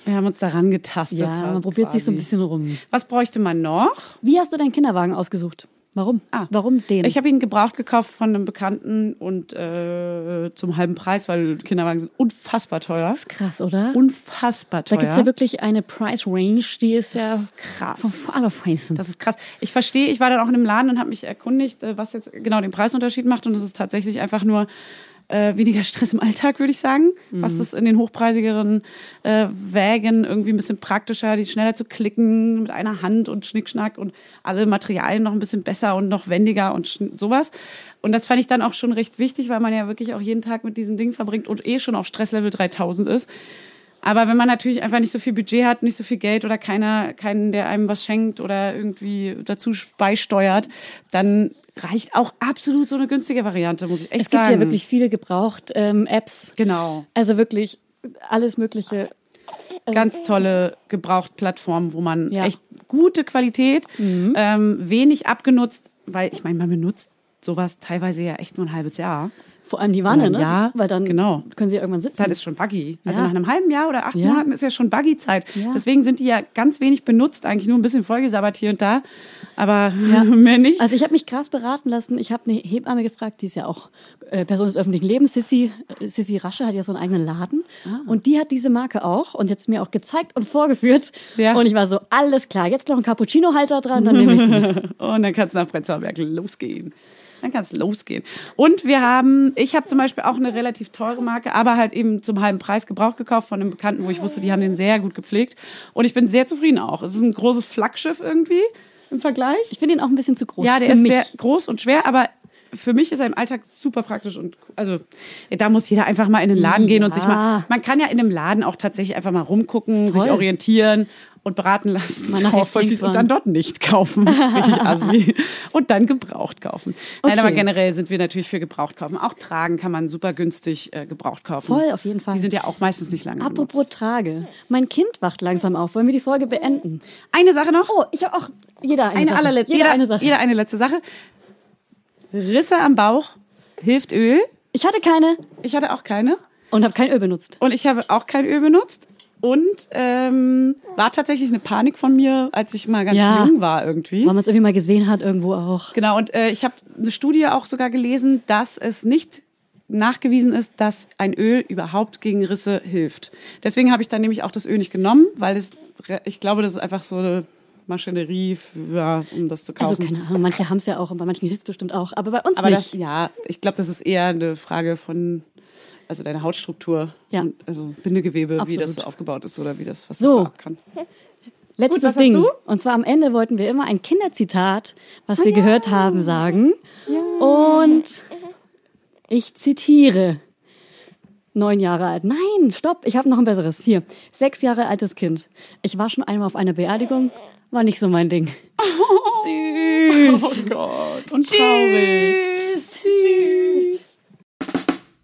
wir haben uns daran getastet. Ja, man probiert sich so ein quasi. bisschen rum. Was bräuchte man noch? Wie hast du deinen Kinderwagen ausgesucht? Warum? Ah. Warum den? Ich habe ihn gebraucht gekauft von einem Bekannten und äh, zum halben Preis, weil Kinderwagen sind unfassbar teuer. das ist krass, oder? Unfassbar da teuer. gibt's ja wirklich eine Price Range, die ist ja Das ist krass. von aller Preisen. Das ist krass. Ich verstehe, ich war dann auch in einem Laden und habe mich erkundigt, äh, was jetzt genau den Preisunterschied macht. Und es ist tatsächlich einfach nur äh, weniger Stress im Alltag, würde ich sagen. Was das in den hochpreisigeren äh, Wägen irgendwie ein bisschen praktischer, die schneller zu klicken mit einer Hand und Schnickschnack und alle Materialien noch ein bisschen besser und noch wendiger und sowas. Und das fand ich dann auch schon recht wichtig, weil man ja wirklich auch jeden Tag mit diesem Ding verbringt und eh schon auf Stresslevel 3000 ist. Aber wenn man natürlich einfach nicht so viel Budget hat, nicht so viel Geld oder keiner, keinen, der einem was schenkt oder irgendwie dazu beisteuert, dann reicht auch absolut so eine günstige Variante, muss ich echt es gibt sagen. ja wirklich viele gebraucht ähm, Apps. Genau. Also wirklich alles Mögliche. Ganz tolle Gebrauchtplattformen, wo man Ja. echt gute Qualität, ähm, wenig abgenutzt, weil ich meine, man benutzt sowas teilweise ja echt nur ein halbes Jahr. Vor allem die Wanne, ne? Ja, Weil dann genau. können sie ja irgendwann sitzen. Zeit ist schon buggy. Also Ja. nach einem halben Jahr oder acht Ja. Monaten ist ja schon Buggy-Zeit. Deswegen sind die ja ganz wenig benutzt, eigentlich nur ein bisschen vollgesabbert hier und da. Aber mehr nicht. Also ich habe mich krass beraten lassen. Ich habe eine Hebamme gefragt, die ist ja auch äh, Person des öffentlichen Lebens. Sissy, äh, Sissy Rasche hat ja so einen eigenen Laden. Ah. Und die hat diese Marke auch und jetzt mir auch gezeigt und vorgeführt. Und ich war so, alles klar, jetzt noch ein Cappuccino-Halter dran, dann nehme ich die. Und dann kann es nach Prenzlauer Berg losgehen. Dann kann es losgehen. Und wir haben, ich habe zum Beispiel auch eine relativ teure Marke, aber halt eben zum halben Preis gebraucht gekauft von einem Bekannten, wo ich wusste, die haben den sehr gut gepflegt. Und ich bin sehr zufrieden auch. Es ist ein großes Flaggschiff irgendwie im Vergleich. Ich finde ihn auch ein bisschen zu groß Ja, der ist mich. sehr groß und schwer, aber für mich ist er im Alltag super praktisch und also da muss jeder einfach mal in den Laden gehen und sich mal. Man kann ja in einem Laden auch tatsächlich einfach mal rumgucken, sich Voll. orientieren und beraten lassen. Viel- Fließband. und dann dort nicht kaufen. Richtig assi. Und dann gebraucht kaufen. Nein, Okay. aber generell sind wir natürlich für gebraucht kaufen. Auch tragen kann man super günstig äh, gebraucht kaufen. Voll, auf jeden Fall. Die sind ja auch meistens nicht lange. Apropos benutzt. Trage. Mein Kind wacht langsam auf. Wollen wir die Folge beenden? Eine Sache noch. Oh, ich habe auch jeder eine, eine Sache. allerletzte, jeder jeder, eine Sache. jeder eine letzte Sache. Risse am Bauch hilft Öl. Ich hatte keine Ich hatte auch keine. und habe kein Öl benutzt. Und ich habe auch kein Öl benutzt. Und ähm, war tatsächlich eine Panik von mir, als ich mal ganz Ja. jung war irgendwie. Weil man es irgendwie mal gesehen hat, irgendwo auch. Genau, und äh, ich habe eine Studie auch sogar gelesen, dass es nicht nachgewiesen ist, dass ein Öl überhaupt gegen Risse hilft. Deswegen habe ich dann nämlich auch das Öl nicht genommen, weil es, ich glaube, das ist einfach so eine Maschinerie, ja, um das zu Also kaufen. keine Ahnung, manche haben es ja auch und bei manchen hilft es bestimmt auch. Aber bei uns Aber nicht. das, ja, ich glaube, das ist eher eine Frage von, also deiner Hautstruktur. Ja. Und, also Bindegewebe, wie Absolut. das so aufgebaut ist oder wie das, was So. das so ab kann. Letztes hast Ding. Und zwar am Ende wollten wir immer ein Kinderzitat, was wir gehört haben, sagen. Und ich zitiere. Neun Jahre alt. Nein, stopp, ich habe noch ein besseres. Hier, sechs Jahre altes Kind. Ich war schon einmal auf einer Beerdigung, war nicht so mein Ding. Süß. Oh Gott. Und traurig.